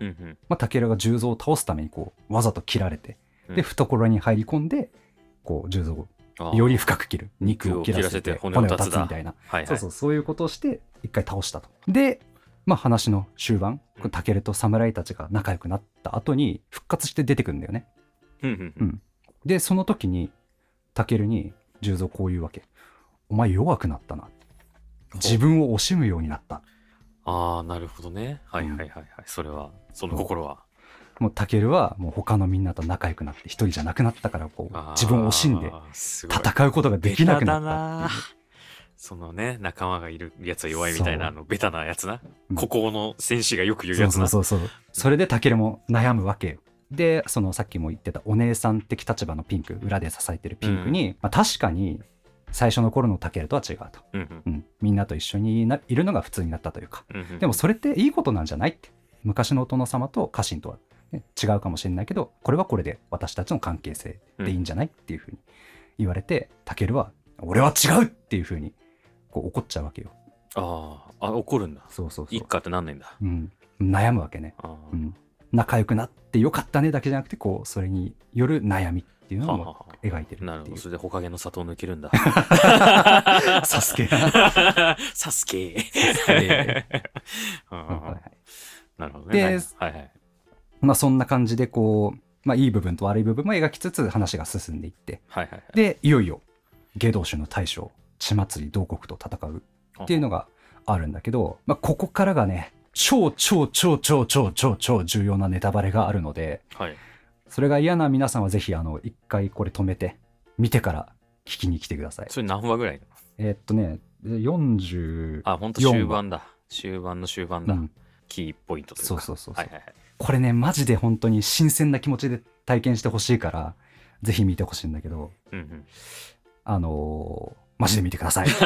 まあ、タケルが重蔵を倒すためにこう、わざと切られて、うんで、懐に入り込んで、こう、重蔵をああより深く切る。肉を切らせて、骨を断つみたいな。はいはい。そうそう、そういうことをして、一回倒したと。で、まあ話の終盤、タケルと侍たちが仲良くなった後に復活して出てくるんだよね。うんうん。で、その時に、タケルに重蔵こう言うわけ。お前弱くなったな。自分を惜しむようになった。ああ、なるほどね。はいはいはいはい。それは、その心は。もうタケルはもう他のみんなと仲良くなって一人じゃなくなったからこう自分を惜しんで戦うことができなくなったそのね、仲間がいるやつは弱いみたいな、あの、ベタなやつな。うん。孤高の戦士がよく言うやつな。そうそうそうそれでタケルも悩むわけよ。でそのさっきも言ってたお姉さん的立場のピンク裏で支えてるピンクに、まあ、確かに最初の頃のタケルとは違うと、うんうん。うん、みんなと一緒にないるのが普通になったというか。うんうん。でもそれっていいことなんじゃないって。昔のお殿様と家臣とは、ね、違うかもしれないけどこれはこれで私たちの関係性でいいんじゃないっていうふうに言われてタケルは「俺は違う!」っていうふうにこう怒っちゃうわけよああ、あ、怒るんだ。そうそうそう一、家ってなんないんだ？うん、悩むわけね、うん、仲良くなってよかったねだけじゃなくてこうそれによる悩みっていうのもはあはあ描いてるなるほど。それで、ほかげの里を抜けるんだ。サスケサスケ なるほどね。ではいはい。まあそんな感じでこう、まあ、いい部分と悪い部分も描きつつ話が進んでいってはいはいはい。でいよいよ芸道種の大将血祭り同国と戦うっていうのがあるんだけど、まあ、ここからがね超超超超超超超重要なネタバレがあるのではい。それが嫌な皆さんはぜひあの一回これ止めて見てから聞きに来てくださいそれ何話ぐらいえーっとね40あ、ほんと終盤だ。終盤の終盤だ。うんキーポイントというか。そうそうそうそうはいはいはい。これねマジで本当に新鮮な気持ちで体験してほしいからぜひ見てほしいんだけど、うんうん。あのーマジで見てください。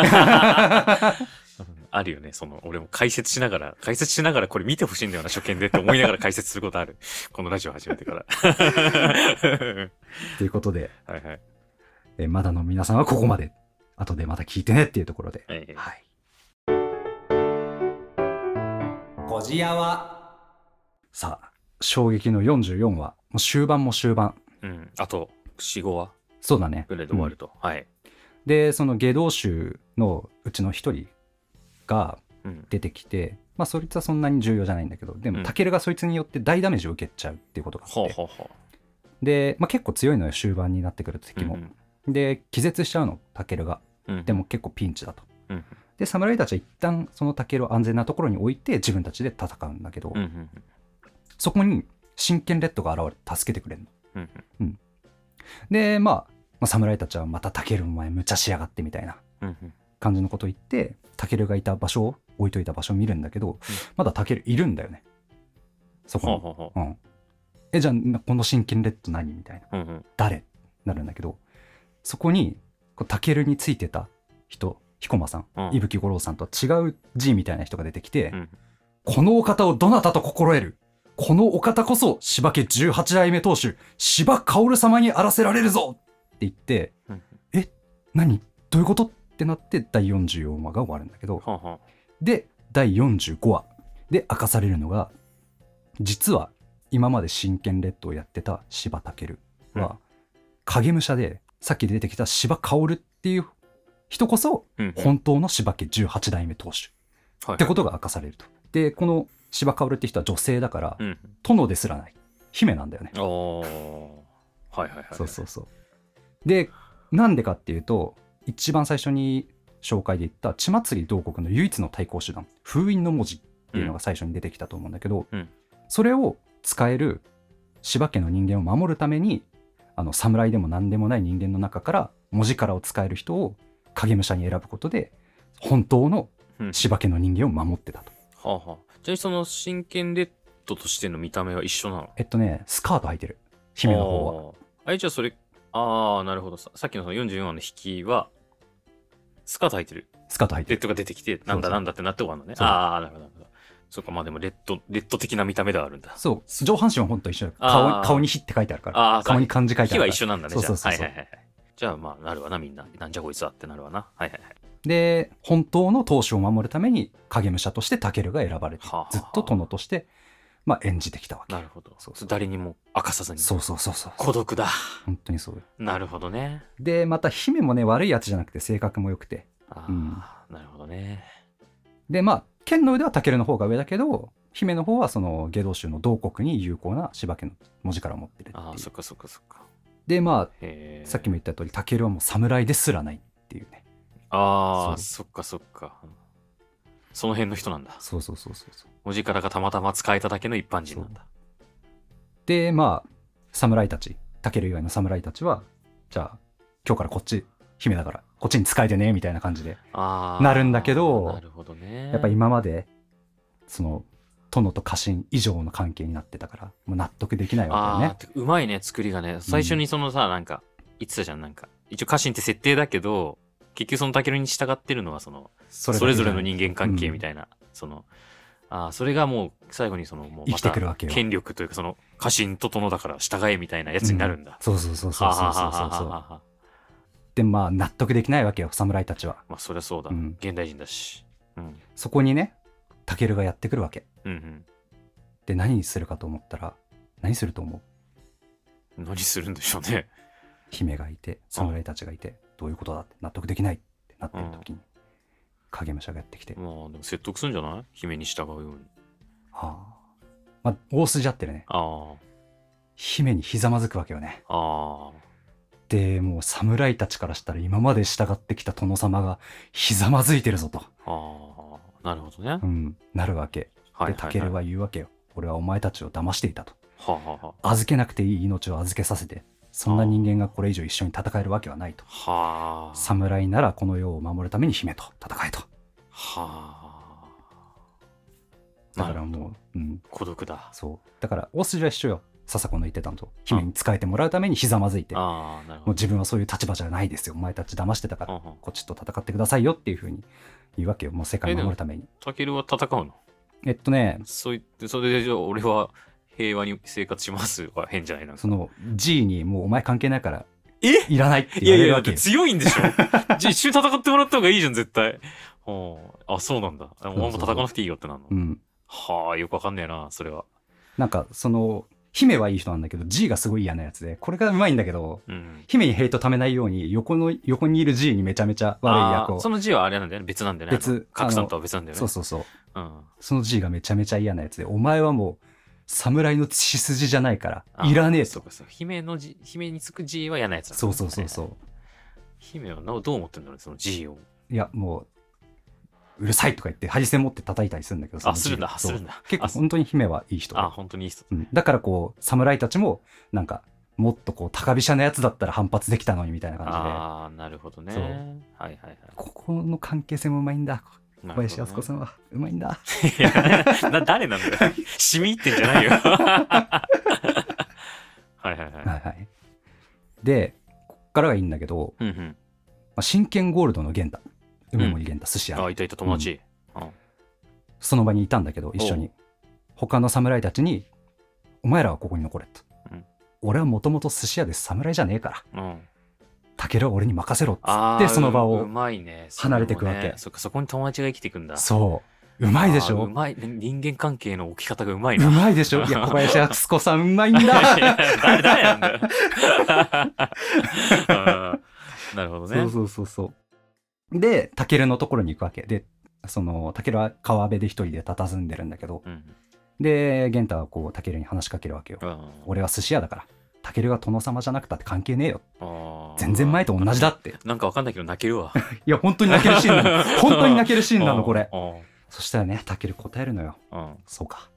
あるよね。その、俺も解説しながら、解説しながらこれ見てほしいんだよな、初見でって思いながら解説することある。このラジオ始めてから。ということで、はいはい。えーまだの皆さんはここまで。後でまた聞いてねっていうところで。はいはい。こじやは。さあ、衝撃の44話。もう終盤も終盤。うん。あと、4、5話そうだね。ぐらいで終わると。はい。で、その下道衆のうちの一人がうん。出てきて、まあそいつはそんなに重要じゃないんだけど、でもうんタケルがそいつによって大ダメージを受けちゃうっていうことがあって。ほうほうほで、まあ結構強いのよ、終盤になってくるとう。敵も。うんで、気絶しちゃうの、タケルが。うん。でも結構ピンチだと。うん。で、侍たちは一旦そのタケルを安全なところに置いて自分たちで戦うんだけど、うん。うん。そこに真剣レッドが現れて助けてくれるの。うん。で、まあ、まあ、侍たちはまたタケルお前無茶しやがってみたいなうん。うん。感じのことを言って、タケルがいた場所を、置いといた場所を見るんだけど、まだタケルいるんだよね。そこに。ほうほうほうん。え、じゃあ、なこの真剣レッド何みたいな。う。うん。うん。誰？なるんだけど、そこに、タケルについてた人、彦馬さん、うん伊吹五郎さんとは違う G みたいな人が出てきて、うん。このお方をどなたと心得る？このお方こそ柴家18代目当主、柴薫様にあらせられるぞって言って、うんえ何？どういうこと？ってなって第44話が終わるんだけど、はあはで、第45話。で明かされるのが、実は今まで真剣レッドをやってた柴健は、影武者で、さっき出てきた柴薫っていう人こそ、うん。本当の柴家18代目当主。はい。ってことが明かされると。で、この柴薫って人は女性だから、うん。殿ですらない。姫なんだよね。はいはいはい。そうそうそう。で、なんでかっていうと、一番最初に紹介で言った血祭り同国の唯一の対抗手段、封印の文字っていうのが最初に出てきたと思うんだけど、うんそれを使える柴家の人間を守るために、あの侍でも何でもない人間の中から文字からを使える人を影武者に選ぶことで、本当のうん。柴家の人間を守ってたと。はあはあ。ちなみにその真剣レッドとしての見た目は一緒なの？えっとね、スカート履いてる。姫の方は。は。あれじゃあそれ、ああ、なるほどさ。さっきのその44話の引きは、スカート履いてる。スカート履いてる。レッドが出てきて、なんだなんだってなって終わるのね。そうああ、なるほどなるほど。そうか、まあでもレッド、レッド的な見た目ではあるんだ。そう、上半身は本当一緒顔顔に火って書いてあるから。ああ、顔に漢字書いてあるから。一緒なんだね。じゃあそうそうそうそうはいはいはいはい。じゃあまあなるわな、みんな。なんじゃこいつはってなるわな。はいはいはい。で、本当の当主を守るために影武者としてタケルが選ばれて、はあはあずっと殿として、まあ、演じてきたわけ。なるほど。そうそう誰にも明かさずに。そうそうそうそう。孤独だ。本当にそうよ。なるほどね。で、また姫もね、悪いやつじゃなくて性格も良くて。ああ、うんなるほどね。で、まあ、剣の腕はタケルの方が上だけど、姫の方はその下道州の同国に有効な柴家の文字から持ってるってああ、そっかそっかそっか。で、ま。あ、さっきも言った通り、タケルはもう侍ですらないっていうね。ああ、そそっかそっか。その辺の人なんだ。そうそうそうそうそう。文字からがたまたま使えただけの一般人なんだ。で、まあ、侍たち、タケル以外の侍たちは、じゃあ、今日からこっち、姫だから、こっちに使えてね、みたいな感じで。なるんだけどなるほどね。やっぱ今まで、その、殿と家臣以上の関係になってたから、もう納得できないわけよね。うまいね、作りがね。最初にそのさ、なんか、言ってたじゃん、なんか。一応家臣って設定だけど、結局そのタケルに従ってるのは、その、そそれぞれの人人間関係みたいな、その、ああ、それがもう最後にその、もう生きてくるわけよ権力というか、その、家臣と殿だから従えみたいなやつになるんだ。そうそうそうそうそうそうそうそう。で、まあ、納得できないわけよ、侍たちは。まあ、そりゃそうだ。うん現代人だし。うん。そこにね、タケルがやってくるわけ。うんで、何するかと思ったら、何すると思ううん。何するんでしょうね。姫がいて、侍たちがいて、どういうことだって納得できないってなってる時に、影武者がやってきて、はまあ、でも説得するんじゃない？姫に従うように。あ。まあ、大筋合ってるね。あ姫にひざまずくわけよね。あ。あで、もう侍たちからしたら今まで従ってきた殿様がひざまずいてるぞと、あ。ああ。なるほどね。はいうん、なるわけ。はい、で、タケルは言うわけよ。俺はお前たちを騙していたと。はあ、はあはあ、預けなくていい命を預けさせて、そんな人間がこれ以上一緒に戦えるわけはないと。はあ。侍ならこの世を守るために姫と戦えと。はあ。だからもう、うん、孤独だ。そう。だから大筋は一緒よ。笹子の言ってたのと姫に仕えてもらうためにひざまずいて、もああ、なるうほど。自分はそういう立場じゃないですよお前たち騙してたから、こっちと戦ってくださいよっていうふうに言うわけよもう世界を守るためにタケルは戦うの？えっとねそう言って、それで、じゃあ俺は平和に生活しますは変じゃないなその G にもうお前関係ないからえ？いらないっていやいや、だって言われるわけよ強いんでしょ じゃあ一緒に戦ってもらった方がいいじゃん、絶対。うんあ、そうなんだ。あもうあんま戦わなくていいよってなるの？うんはあ、よくわかんねえな、それは。なんかその姫はいい人なんだけど G がすごい嫌なやつでこれがうまいんだけどうん。姫にヘイト貯めないように横の横にいる G にめちゃめちゃ悪い役をその字はあれなんだよね。別なんだよね。別格さんとは別なんだよね。そうそうそううん。その G がめちゃめちゃ嫌なやつでお前はもう侍の血筋じゃないからあいらねえとそうかそう。姫の字、姫につく字は嫌なやつなんだそうそうそうそう姫はなどう思ってんだろうね、その字を。いやもううるさいとか言ってハリセン持って叩いたりするんだけどあ、G するんだ、するんだ。結構本当に姫はいい人であ、本当にいい人。うんだからこう侍たちもなんかもっとこう高飛車なやつだったら反発できたのにみたいな感じでああ、なるほどね。はいはいはい。ここの関係性もうまいんだ小林靖子さん。んはうまいんだいやな誰なんだよ。染み入ってんじゃないよ。はいはいはい。はいはいでこっからがいいんだけど、うんうん。まあ、真剣ゴールドの源太梅森源太寿司屋、あ、いたいた友達。うんその場にいたんだけど一緒に他の侍たちに「お前らはここに残れ」と、うん俺はもともと寿司屋で侍じゃねえからうん。タケルは俺に任せろっつってその場を。離れてくわけねそっか、そこに友達が生きていくんだ。そううまいでしょ？うまい。人間関係の置き方がうまいううな。まいでしょ？いや小林靖子さんうまいんだや誰、誰なんだよ。うんなるほどね。そうそうそうそうでタケルのところに行くわけでそのタケルは川辺で一人で佇んでるんだけどうん。で源太はこうタケルに話しかけるわけようん俺は寿司屋だからタケルが殿様じゃなくたって関係ねえよ全然前と同じだって。なんかわかんないけど泣けるわ。いや本当に泣けるシーンなの。本当に泣けるシーンなのこれ。うん。そしたらねタケル答えるのよ。うん。そうか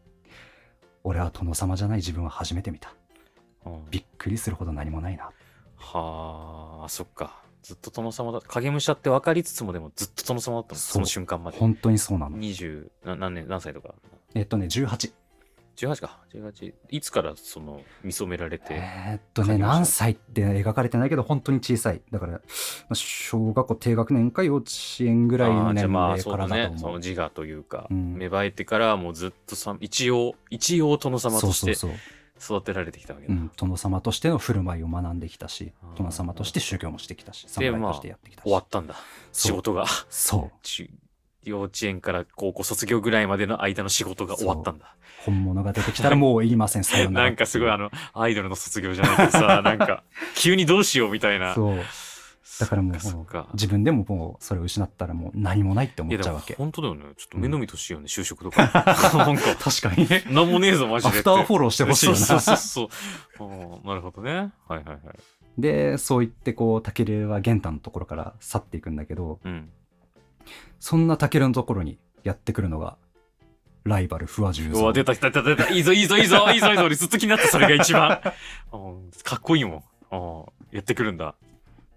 俺は殿様じゃない自分は初めて見たうん。びっくりするほど何もないな。はあ、そっか。ずっと殿様だ。影武者って分かりつつもでもずっと殿様だったの？その瞬間まで。本当にそうなの。20な何年何歳とか？えっとね18 18か。18いつからその見初められて、えーっとね何歳って描かれてないけど本当に小さい。だからまあ小学校低学年か幼稚園ぐらいの年あーじゃあまあ齢からそうだねだと思う。その自我というか、うん。芽生えてからもうずっとさ一応一応殿様として育てられてきたわけだ。うん、殿様としての振る舞いを学んできたし殿様として修行もしてきたしで侍としてやってきたし、終わったんだ。仕事が。そう。ち幼稚園から高校卒業ぐらいまでの間の仕事が終わったんだ。本物が出てきたらもういりません。さよならなんかすごいあのアイドルの卒業じゃないけどさ なんか急にどうしようみたいな。そう。だからもう自分でももうそれを失ったらもう何もないって思っちゃうわけ。本当だよね。ちょっと目の見としようね、就職とか。なんか 確かにね。なんもねえぞマジでアフターフォローしてほしいよな。そうそうそうそう。なるほどね。はいはいはい。でそう言ってこうタケルは玄太のところから去っていくんだけどうんそんなタケルのところにやってくるのがライバル不破十うわ、出三た出た出た。いいぞいいぞいいぞいいぞいいぞ。俺ずっと気になってそれが一番。うんかっこいいもん。うんやってくるんだ。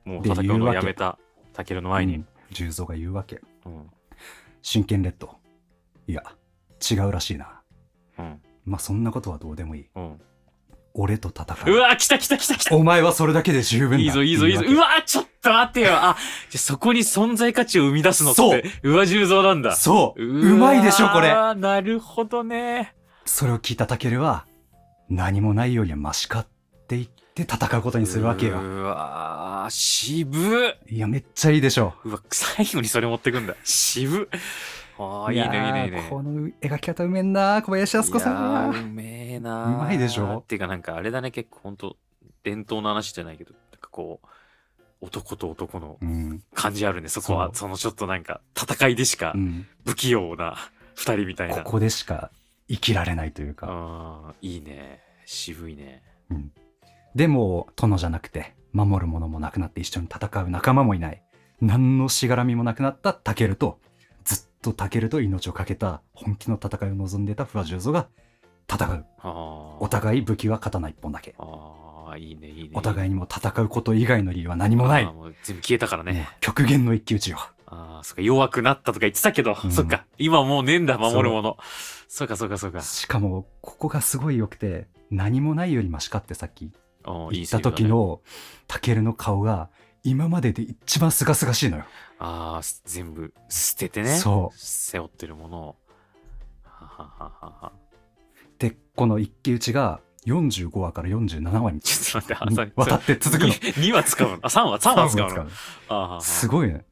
もうで戦うのをやめた。タケルの前に。うん十三が言うわけうん。真剣レッドいや違うらしいなうん。まあそんなことはどうでもいいうん。俺と戦ううわ来た来た来た来た。お前はそれだけで十分だいいぞいいぞいいぞ。うわちょっと待ってよ。あ、じゃそこに存在価値を生み出すのって、そううわ重蔵なんけだ。そうううまいでしょこれあなるほどね。それを聞いたタケルは何もないよりはマシかって言って戦うことにするわけようわ渋っ。いやめっちゃいいでしょうわ、最後にそれ持ってくんだ。渋っ。ああ、いいね、いいね、いいね。この描き方うめんな小林靖子さんうめえなうまいでしょ？っていうかなんかあれだね、結構ほんと、伝統の話じゃないけど、なんかこう、男と男のうん、感じあるね、そこは。そのちょっとなんか、戦いでしかうん、不器用な二人みたいな。ここでしか生きられないというか、ああ、いいね。渋いね。うん、でも殿じゃなくて守る者もなくなって一緒に戦う仲間もいない何のしがらみもなくなったタケルととタケルと命を懸けた本気の戦いを望んでいた不破十三が戦う。お互い武器は刀一本だけいいね、いいね。お互いににも戦うこと以外の理由は何もないもう全部消えたからね。もう極限の一騎打ちよああ、そっか、弱くなったとか言ってたけど、うんそっか、今もうねえんだ、守るもの。そうか、そうか、そうか。しかもここがすごい良くて何もないよりマシかってさっき言った時、のタケルの顔が今までで一番すがすがしいのよ。ああ、す全部捨ててね。そう背負ってるものを。ははははは。でこの一騎打ちが45話から47話に ちょっと待って、あ、渡って続くの。2話使うの？あ、3話、3話使うの？あははすごいね。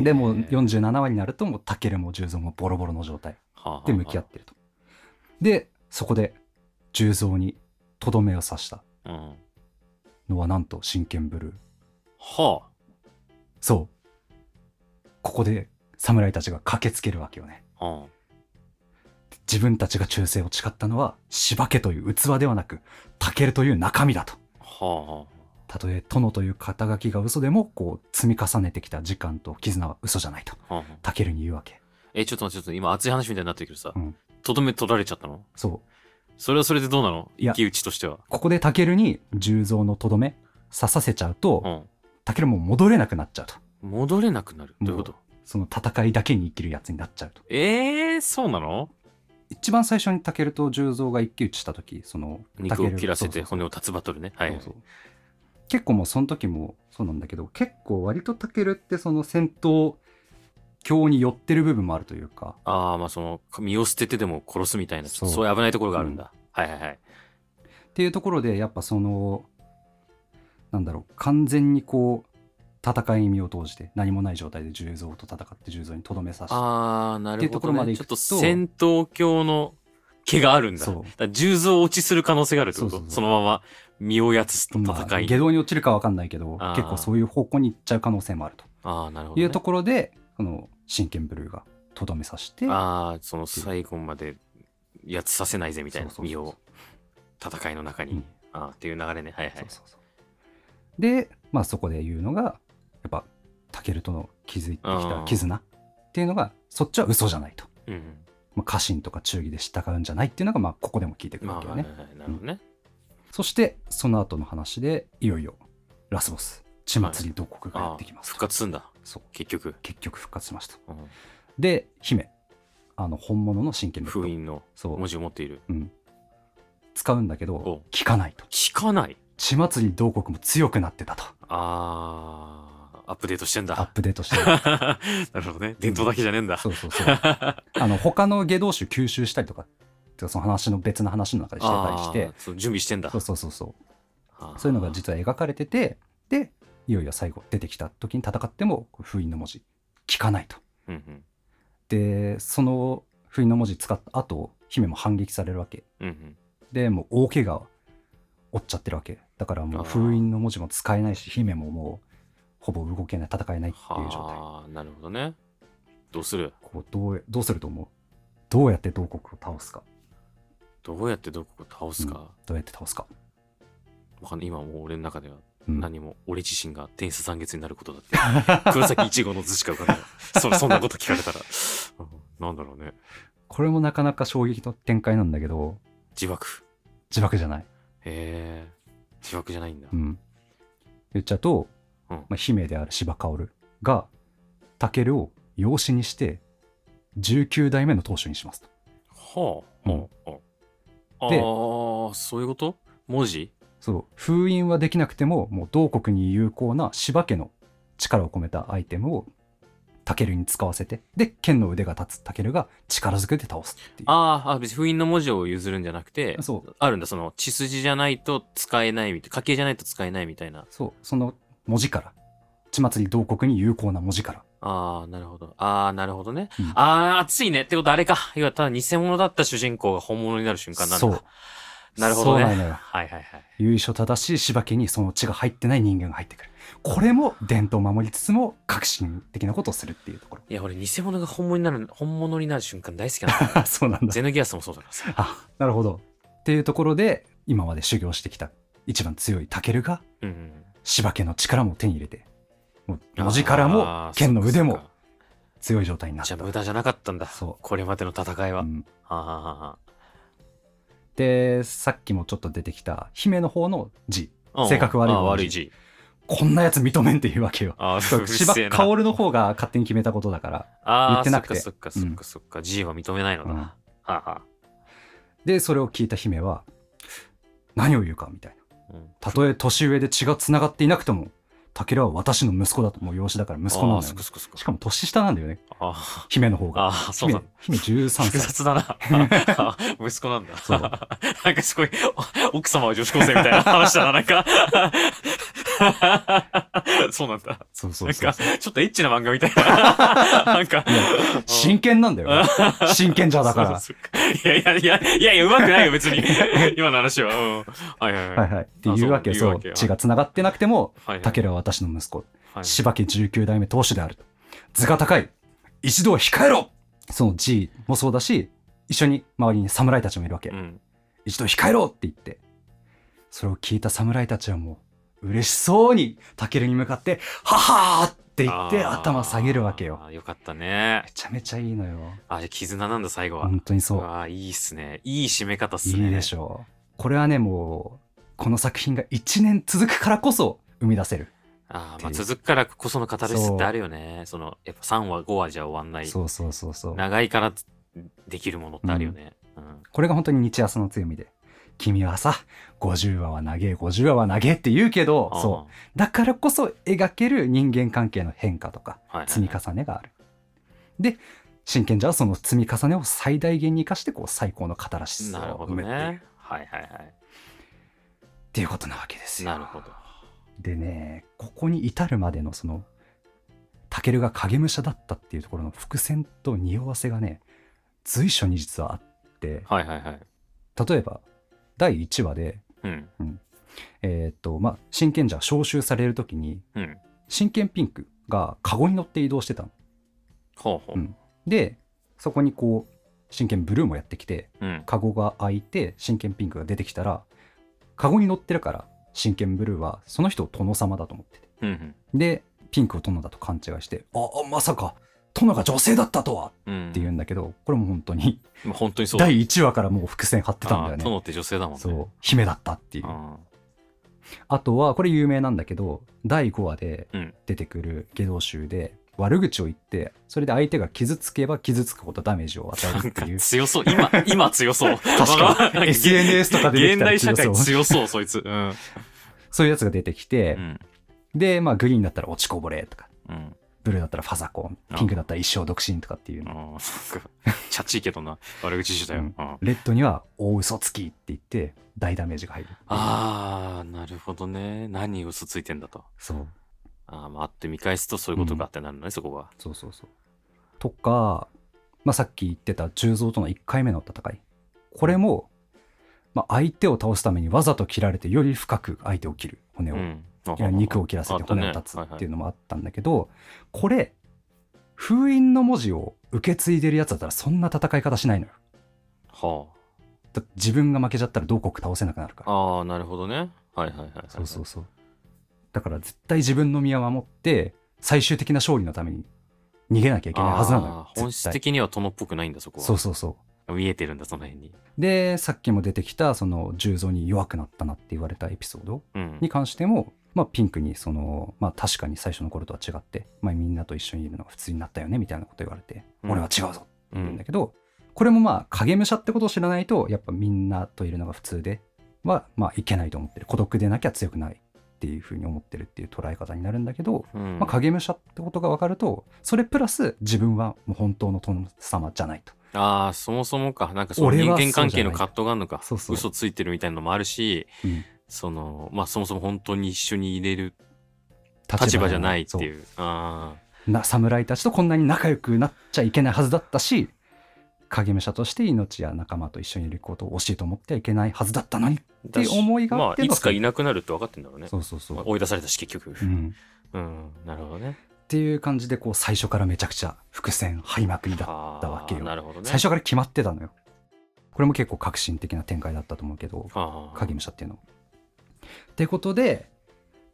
でもう47話になるともうタケルも重蔵もボロボロの状態で向き合ってると。でそこで重蔵にとどめを刺したうん。のはなんと真剣ブルー。はそう。ここで侍たちが駆けつけるわけよね。あ。は自分たちが忠誠を誓ったのは柴家という器ではなくタケルという中身だと。あ。はたとえ殿という肩書きが嘘でもこう積み重ねてきた時間と絆は嘘じゃないとあ。はあ。タケルに言うわけ。え、ちょっと待って、ちょっと今熱い話みたいになってるけどさうん、とどめ取られちゃったの？そう。それはそれでどうなの？いや打ちとしては。ここでタケルに重蔵のとどめ刺させちゃうと、うん。タケルもう戻れなくなっちゃうと。戻れなくなる。どういうこと？その戦いだけに生きるやつになっちゃうと。えー、そうなの？一番最初にタケルと重蔵が一騎打ちした時、その肉を切らせて骨を立つバトルね。はい。結構もうその時もそうなんだけど結構割とタケルってその戦闘強に寄ってる部分もあるというかああ、まあその、身を捨ててでも殺すみたいな、そうそういう危ないところがあるんだ。はいはいはい。っていうところでやっぱそのなんだろう完全にこう戦いに身を投じて何もない状態で重蔵と戦って重蔵にとどめさせてああ、なるほど、っていうところまでね。ちょっとと戦闘狂の毛があるんだ。そうだ重蔵落ちする可能性があるってこと？そうそうそうそのまま身をやつとまあ戦いに。下道に落ちるかわかんないけど結構そういう方向に行っちゃう可能性もあるとああ、なるほど、ね。いうところでこの真剣ブルーがとどめさせてああ、その最後までやつさせないぜみたいな身を戦いの中に。うんああ、っていう流れね。はいはいそう。そうそうでまあそこで言うのがやっぱタケルとの築いてきた絆っていうのがそっちは嘘じゃないと、うん。まあ、家臣とか忠義で従うんじゃないっていうのがまあここでも聞いてくるまあ、わけよね。そしてその後の話でいよいよラスボス血祭り同国がやってきます、復活すんだ。そう。結局。結局復活しました。うん。で姫。あの本物の真剣封印のそう。文字を持っている。うん、使うんだけどお。効かないと。聞かない。血祭り同国も強くなってたと。ああ、アップデートしてんアッだ。プデートして なるほどね。伝統だけじゃねえんだ。そうそうそう。あの他の下道種吸収したりとかてかその話の別の話の中でしてたりして。そう準備してんだ。そう。そうそうそう。そういうのが実は描かれててでいよいよ最後出てきた時に戦っても封印の文字聞かないと。うんうん。でその封印の文字使った後姫も反撃されるわけ。うんうん。でもう大怪我を負っちゃってるわけだからもう封印の文字も使えないし姫ももうほぼ動けない戦えないっていう状態はあ、なるほどね。どうする？こうどうどうすると思う？どうやって同国を倒すか、どうやってどこを倒すか、どうやって倒すか、わかんない今もう俺の中ではうん何も俺自身が天差残月になることだって。黒崎一号の図しか浮かんない。そそんなこと聞かれたら。うんなんだろうね。これもなかなか衝撃の展開なんだけど自爆。自爆じゃない、へえ。自爆じゃないんだ。う。ん、言っちゃうと、うん。まあ、姫である芝薫がタケルを養子にして19代目の当主にしますと。はあ。うん。はあ。あでーそういうこと？文字？そう。封印はできなくてももう同国に有効な芝家の力を込めたアイテムをタケルに使わせてで剣の腕が立つタケルが力ずくで倒すっていうあーあ、別に封印の文字を譲るんじゃなくて、そうあるんだ、その血筋じゃないと使えないみたいな、家系じゃないと使えないみたいな。そうその文字から血祭り同国に有効な文字からああ、なるほど。ああ、なるほどね。うんああ、熱いね。ってことあれか。要はただ偽物だった主人公が本物になる瞬間なんだ。そうなるほどね。そうなのよはいはいはい。由緒正しい芝家にその血が入ってない人間が入ってくるこれも伝統を守りつつも革新的なことをするっていうとこいや、俺、偽物が本物になる、本物になる瞬間大好きなんだ。ろ そうなんだゼノギアスもそうだからさ。あなるほどっていうところで今まで修行してきた一番強いタケルがうんうん。芝家の力も手に入れてもう文字からも剣の腕も強い状態になったじゃあ無駄じゃなかったんだ。そうこれまでの戦いは。うんはあ、はあはでさっきもちょっと出てきた姫の方の字。あ、性格悪い方の悪い字。こんなやつ認めんって言うわけよ。ああ、そううるせ芝薫の方が勝手に決めたことだから。ああ、言ってなくて。そっかそっかそっかそっか。G は認めないのだ。うん。はあはでそれを聞いた姫は何を言うかみたいな。うんたとえ年上で血が繋がっていなくても、タケルは私の息子だと。もう養子だから息子なんだよね。しかも年下なんだよね。あ姫の方が。あー、そうな姫姫13複歳。雑だな。あ 息子なんだ。そう なんかすごい、お奥様は女子高生みたいな話だな、なんか。そうなんだ。そうそうそうなんか、。ちょっとエッチな漫画みたいな。なんか、真剣なんだよ。真剣じゃだから。そうそうそういやいやいや、いやいや、うまくないよ、別に。今の話は。うん。はいはいはい。はいはい。っていうわけ、そう。血が繋がってなくても、はいはいタケルは私の息子。はい柴家19代目当主であると。図が高い。一度は控えろその G もそうだし、一緒に周りに侍たちもいるわけ。うん。一度控えろって言って。それを聞いた侍たちはもう、嬉しそうにタケルに向かって、ははーって言って頭下げるわけよ。。よかったねめ。ちゃめちゃいいのよ。あ、じゃあ絆なんだ、最後は。本当にそうう。わいいっすね。いい締め方っすね。いいでしょう。これはね、もう、この作品が1年続くからこそ生み出せる。あーまあ、続くからこそのカタルシスってあるよね。その、やっぱ3話、5話じゃ終わんない。そうそうそうそう。長いからできるものってあるよね。うん。これが本当に日朝の強みで。君はさ、50話は長え、50話は長えって言うけど、そう。だからこそ描ける人間関係の変化とか、積み重ねがある。で、真剣者はその積み重ねを最大限に生かして、こう、最高のカタラシスなるほどを埋めて。ね。はいはいはい。っていうことなわけですよ。なるほど。でね、ここに至るまでのその、タケルが影武者だったっていうところの伏線と匂わせがね、随所に実はあって、はいはいはい。例えば、第1話で、うん。えーっと、まあ、真剣者が招集されるときに、うん。真剣ピンクがカゴに乗って移動してたの。ほうほう。うんで、そこにこう、真剣ブルーもやってきて、うん。カゴが開いて、真剣ピンクが出てきたら、カゴに乗ってるから、真剣ブルーはその人を殿様だと思ってて。うん。で、ピンクを殿だと勘違いして、あ、あまさか、殿が女性だったとはうん。って言うんだけど、これも本当に、まあ本当にそうだ。第1話からもう伏線張ってたんだよね。殿って女性だもんね。そう、姫だったっていう。ああとは、これ有名なんだけど、第5話で。出てくる下道集で、悪口を言って、それで相手が傷つけば傷つくほどダメージを与えるっていう。強そう。今、今強そう。確かなん SNS とかで現代社会強そう強そう、そいつ。うん。そういうやつが出てきてう、ん。で、まあ、グリーンだったら落ちこぼれとか、うん。ブルーだったらファザコン、ピンクだったら一生独身とかっていうの。チャッチいけどな。悪口してたよ。ううんんレッドには大嘘つきって言って、大ダメージが入る。ああ、なるほどね。何嘘ついてんだと。そう。ああ、まあ、あって見返すとそういうことかってなるのね、そこが。そうそうそう。とか、まあ、さっき言ってた重蔵との1回目の戦い。これも、まあ、相手を倒すためにわざと切られてより深く相手を切る骨を、うん。いや肉を切らせて骨をあった立つねっていうのもあったんだけど、これ封印の文字を受け継いでるやつだったらそんな戦い方しないのよ。はだって自分が負けちゃったら同国倒せなくなるから。あ。ああ、なるほどね。はいはいはいはい。そうそうそう。だから絶対自分の身は守って最終的な勝利のために逃げなきゃいけないはずなのよ本質的には殿っぽくないんだ、そこは。そうそうそう。見えてるんだ、その辺に。で、さっきも出てきた、その、重蔵に弱くなったなって言われたエピソードうん。に関しても、まあ、ピンクに、その、まあ、確かに最初の頃とは違って、まあ、みんなと一緒にいるのが普通になったよね、みたいなこと言われて、うん俺は違うぞってう言うんだん。けど、これもまあ、影武者ってことを知らないと、やっぱみんなといるのが普通では、まあ、いけないと思ってる。孤独でなきゃ強くないっていうふうに思ってるっていう捉え方になるんだけど、うんまあ、影武者ってことが分かると、それプラス自分はもう本当の殿様じゃないと。ああ、そもそもか。なんかその人間関係の葛藤があるのか。そうそう嘘ついてるみたいなのもあるし、うんその、まあそもそも本当に一緒に入れる立場じゃないっていう。あな侍たちとこんなに仲良くなっちゃいけないはずだったし影武者として命や仲間と一緒にいることを惜しいと思ってはいけないはずだったのにあ。ていう思いがあってのまあ、いつかいなくなるって分かってんだろうね。そうそうそう、まあ追い出されたし、結局。うん、うん。なるほどね。っていう感じでこう最初からめちゃくちゃ伏線張りまくりだあったわけよなるほどね。最初から決まってたのよこれも結構革新的な展開だったと思うけど影武者っていうのってことで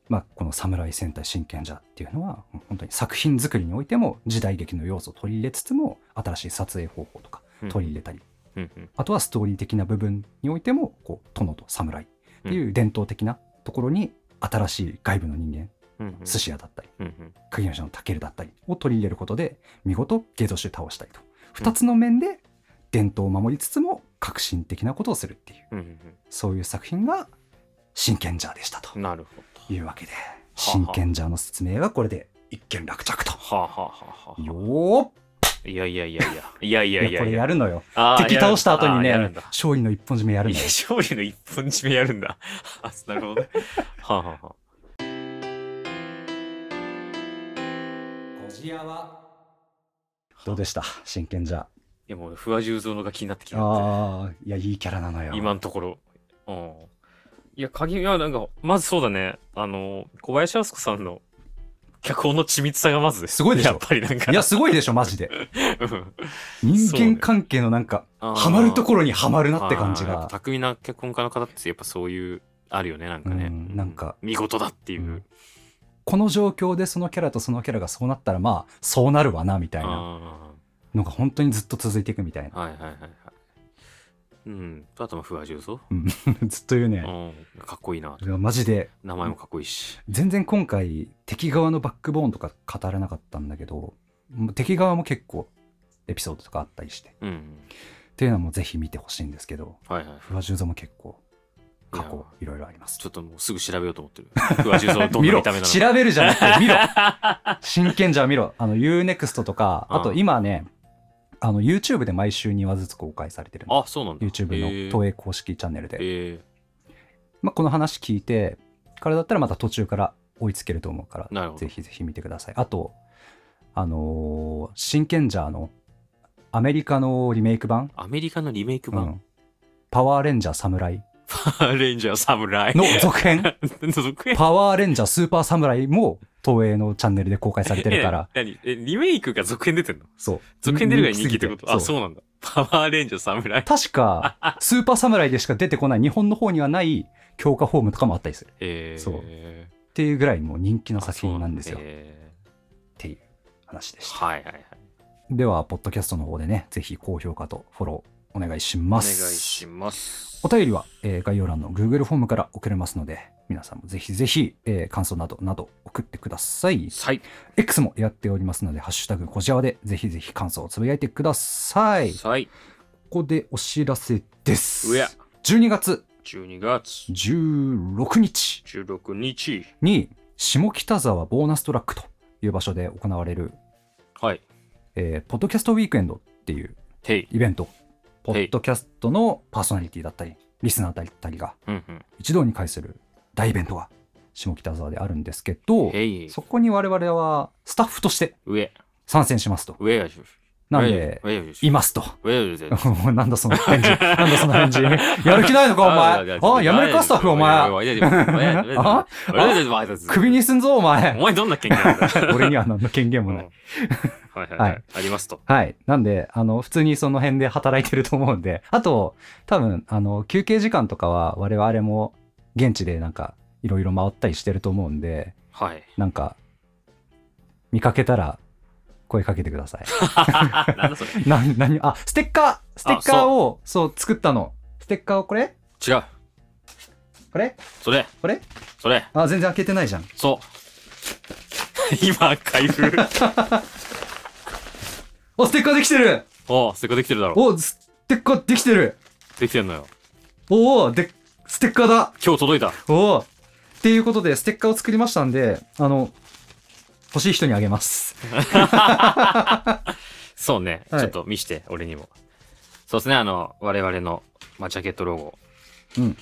まあ、この侍戦隊真剣者っていうのは本当に作品作りにおいても時代劇の要素を取り入れつつも新しい撮影方法とか取り入れたり、うんうん。あとはストーリー的な部分においてもこう殿と侍っていう伝統的なところに新しい外部の人間うんうん。寿司屋だったりうんうん。影武者のタケルだったりを取り入れることで見事ゲートシュ倒したりと。2つの面で伝統を守りつつも革新的なことをするっていう。うんうん。そういう作品が真剣ジャーでしたとうんなるほど。いうわけで真剣ジャーの説明はこれで一件落着と。はあ、はあはあはあ、よーいやいやいやいや。いやいやいいやこれやるのよ。敵倒した後にね勝利の一本締めやるんだ。勝利の一本締めやるんだ。あ なるほどね。はあ、はあはあ、どうでした？真剣ジャー。いや、もう、不破十三のが気になってきた。ああ、いや、いいキャラなのよ。今のところ。うん。いや、鍵、いや、なんか、まずそうだね。あの、小林靖子さんの脚本の緻密さがまず。すごいでしょやっぱりなんか。いや、すごいでしょ、マジで。うん人間関係のなんか、ハマるところにハマるなって感じが。巧みな脚本家の方ってやっぱそういうあるよねなんかね、うんなんか見事だっていう、うんこの状況でそのキャラとそのキャラがそうなったら、まあ、そうなるわな、みたいなあのが本当にずっと続いていくみたいな。はいはいはいうん。あとも不破十三、うん。ずっと言うね。うん、かっこいいな。マジで、名前もかっこいいし、全然今回、敵側のバックボーンとか語らなかったんだけど、敵側も結構エピソードとかあったりして。うん。っていうのもぜひ見てほしいんですけど、はいはい。不破十三も結構過去いろいろあります。ちょっともうすぐ調べようと思ってる。不破十三どん見ろな見た目なの調 べるじゃなくて見ろ。真剣じゃ見ろ。あの UNEXT とかあとうん今ねあの YouTube で毎週2話ずつ公開されてるの。あそうなんだ。YouTube のえー。東映公式チャンネルで、えまあ、この話聞いてからだったらまた途中から追いつけると思うからなるほど。ぜひぜひ見てください。あとあのー真剣ジャーのアメリカのリメイク版、ーアメリカのリメイク版、うん、パワーレンジャー侍 レンジャー侍の続編？続編？パワーレンジャースーパーサムライも東映のチャンネルで公開されてるから。え何？えリメイクが続編出てんの？そう。続編出るぐらい人気ってこと？あ、う。そうなんだ。パワーレンジャー侍。確か、スーパーサムライでしか出てこない日本の方にはない強化フォームとかもあったりする。っえー、そうていうぐらいもう人気の作品なんですよ。っえていう話でしーた。はいはいはい。では、ポッドキャストの方でね、ぜひ高評価とフォローお願いしお願います。します。お便りは、えー概要欄の Google フォームから送れますので、皆さんもぜひぜひ、えー感想などなど送ってください。はい。X もやっておりますので、ハッシュタグこじあわでぜひぜひ感想をつぶやいてください。こはい。こでお知らせです。うや。12月12月16日16日。に下北沢ボーナストラックという場所で行われる、はい。えーポッドキャストウィークエンドっていう。イベント。ポッドキャストのパーソナリティだったり、リスナーだったりが。一堂に会する大イベントが下北沢であるんですけど。そこに我々はスタッフとして上。参戦しますと。なんで。いますと。なんだその返事。なんだその返事。やる気ないのかお前。あ、やめるかスタッフお前。あ首にすんぞおお前。前どんな権限俺には何の権限もない。はい。ありますと。はい。なんで、あの、普通にその辺で働いてると思うんで、あと、多分、あの、休憩時間とかは我々も現地でなんか、いろいろ回ったりしてると思うんで、はい。なんか、見かけたら、声かけてください。なんだそれ。な、なに、あ、ステッカーステッカーを、そう、作ったの。ステッカーをこれ？違う。これ？それ。これ？それ。あ、全然開けてないじゃん。そう。今、開封。お、ステッカーできてるおう、せっかくできてるだろ。お、ステッカーできてるできてんのよ。おおで、ステッカーだ今日届いた。おおっていうことで、ステッカーを作りましたんで、あの、欲しい人にあげます。そうね。はいちょっと見して、俺にも。そうですね、あの、我々の、まあ、ジャケットロゴ。うん。い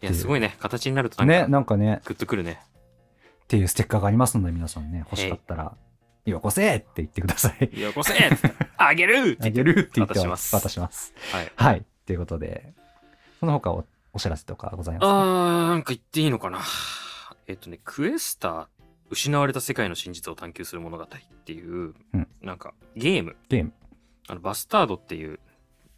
や、すごいね。形になるとなんね、か、なんかね、グッとくるね。っていうステッカーがありますので、皆さんね、欲しかったら、よこせって言ってください。よこせあげるってあげ。るって言って渡します渡します。はい。はい。ということで、その他おお知らせとかございますか？あー、なんか言っていいのかな。えっとね、クエスター、失われた世界の真実を探求する物語っていう、うんなんか、ゲーム。ゲーム。あの、バスタードっていう、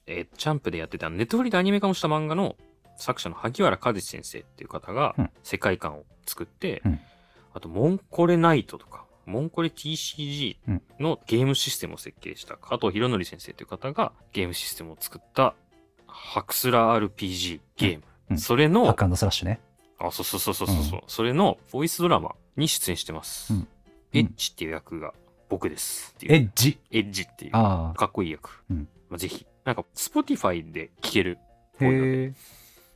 えーチャンプでやってた、ネットフリでアニメ化もした漫画の作者の萩原和志先生っていう方がうん、世界観を作って、うんあと、モンコレナイトとか、モンコレ TCG のゲームシステムを設計した加藤博則先生という方がゲームシステムを作った、ハクスラ RPG ゲーム。うんそれの、ハッカースラッシュね。あ、そうそうそうそうそう、それのボイスドラマに出演してます。うんエッジっていう役が僕です。エッジ？エッジっていう。あかっこいい役。うんまあ、ぜひ。なんか Spotify で聴ける。へえ。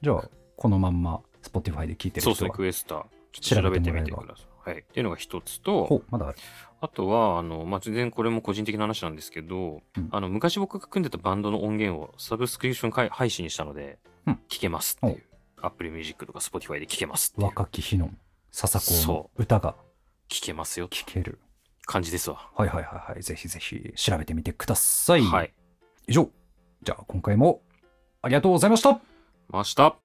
じゃあ、このまんま Spotify で聞いてる人は？そうですね、クエスター。ちょっと調べてみてください。はい。っていうのが一つと、まだある。あとは、あの、まあ、全然これも個人的な話なんですけど、うんあの、昔僕が組んでたバンドの音源をサブスクリプションかい配信したので、うん聞けますっていう。Apple Music とか Spotify で聞けますっていう。若き日の笹子のそ歌が聞けますよって聴ける。感じですわ。はいはいはいはい。ぜひぜひ調べてみてください。はい。以上。じゃあ今回もありがとうございました。ました。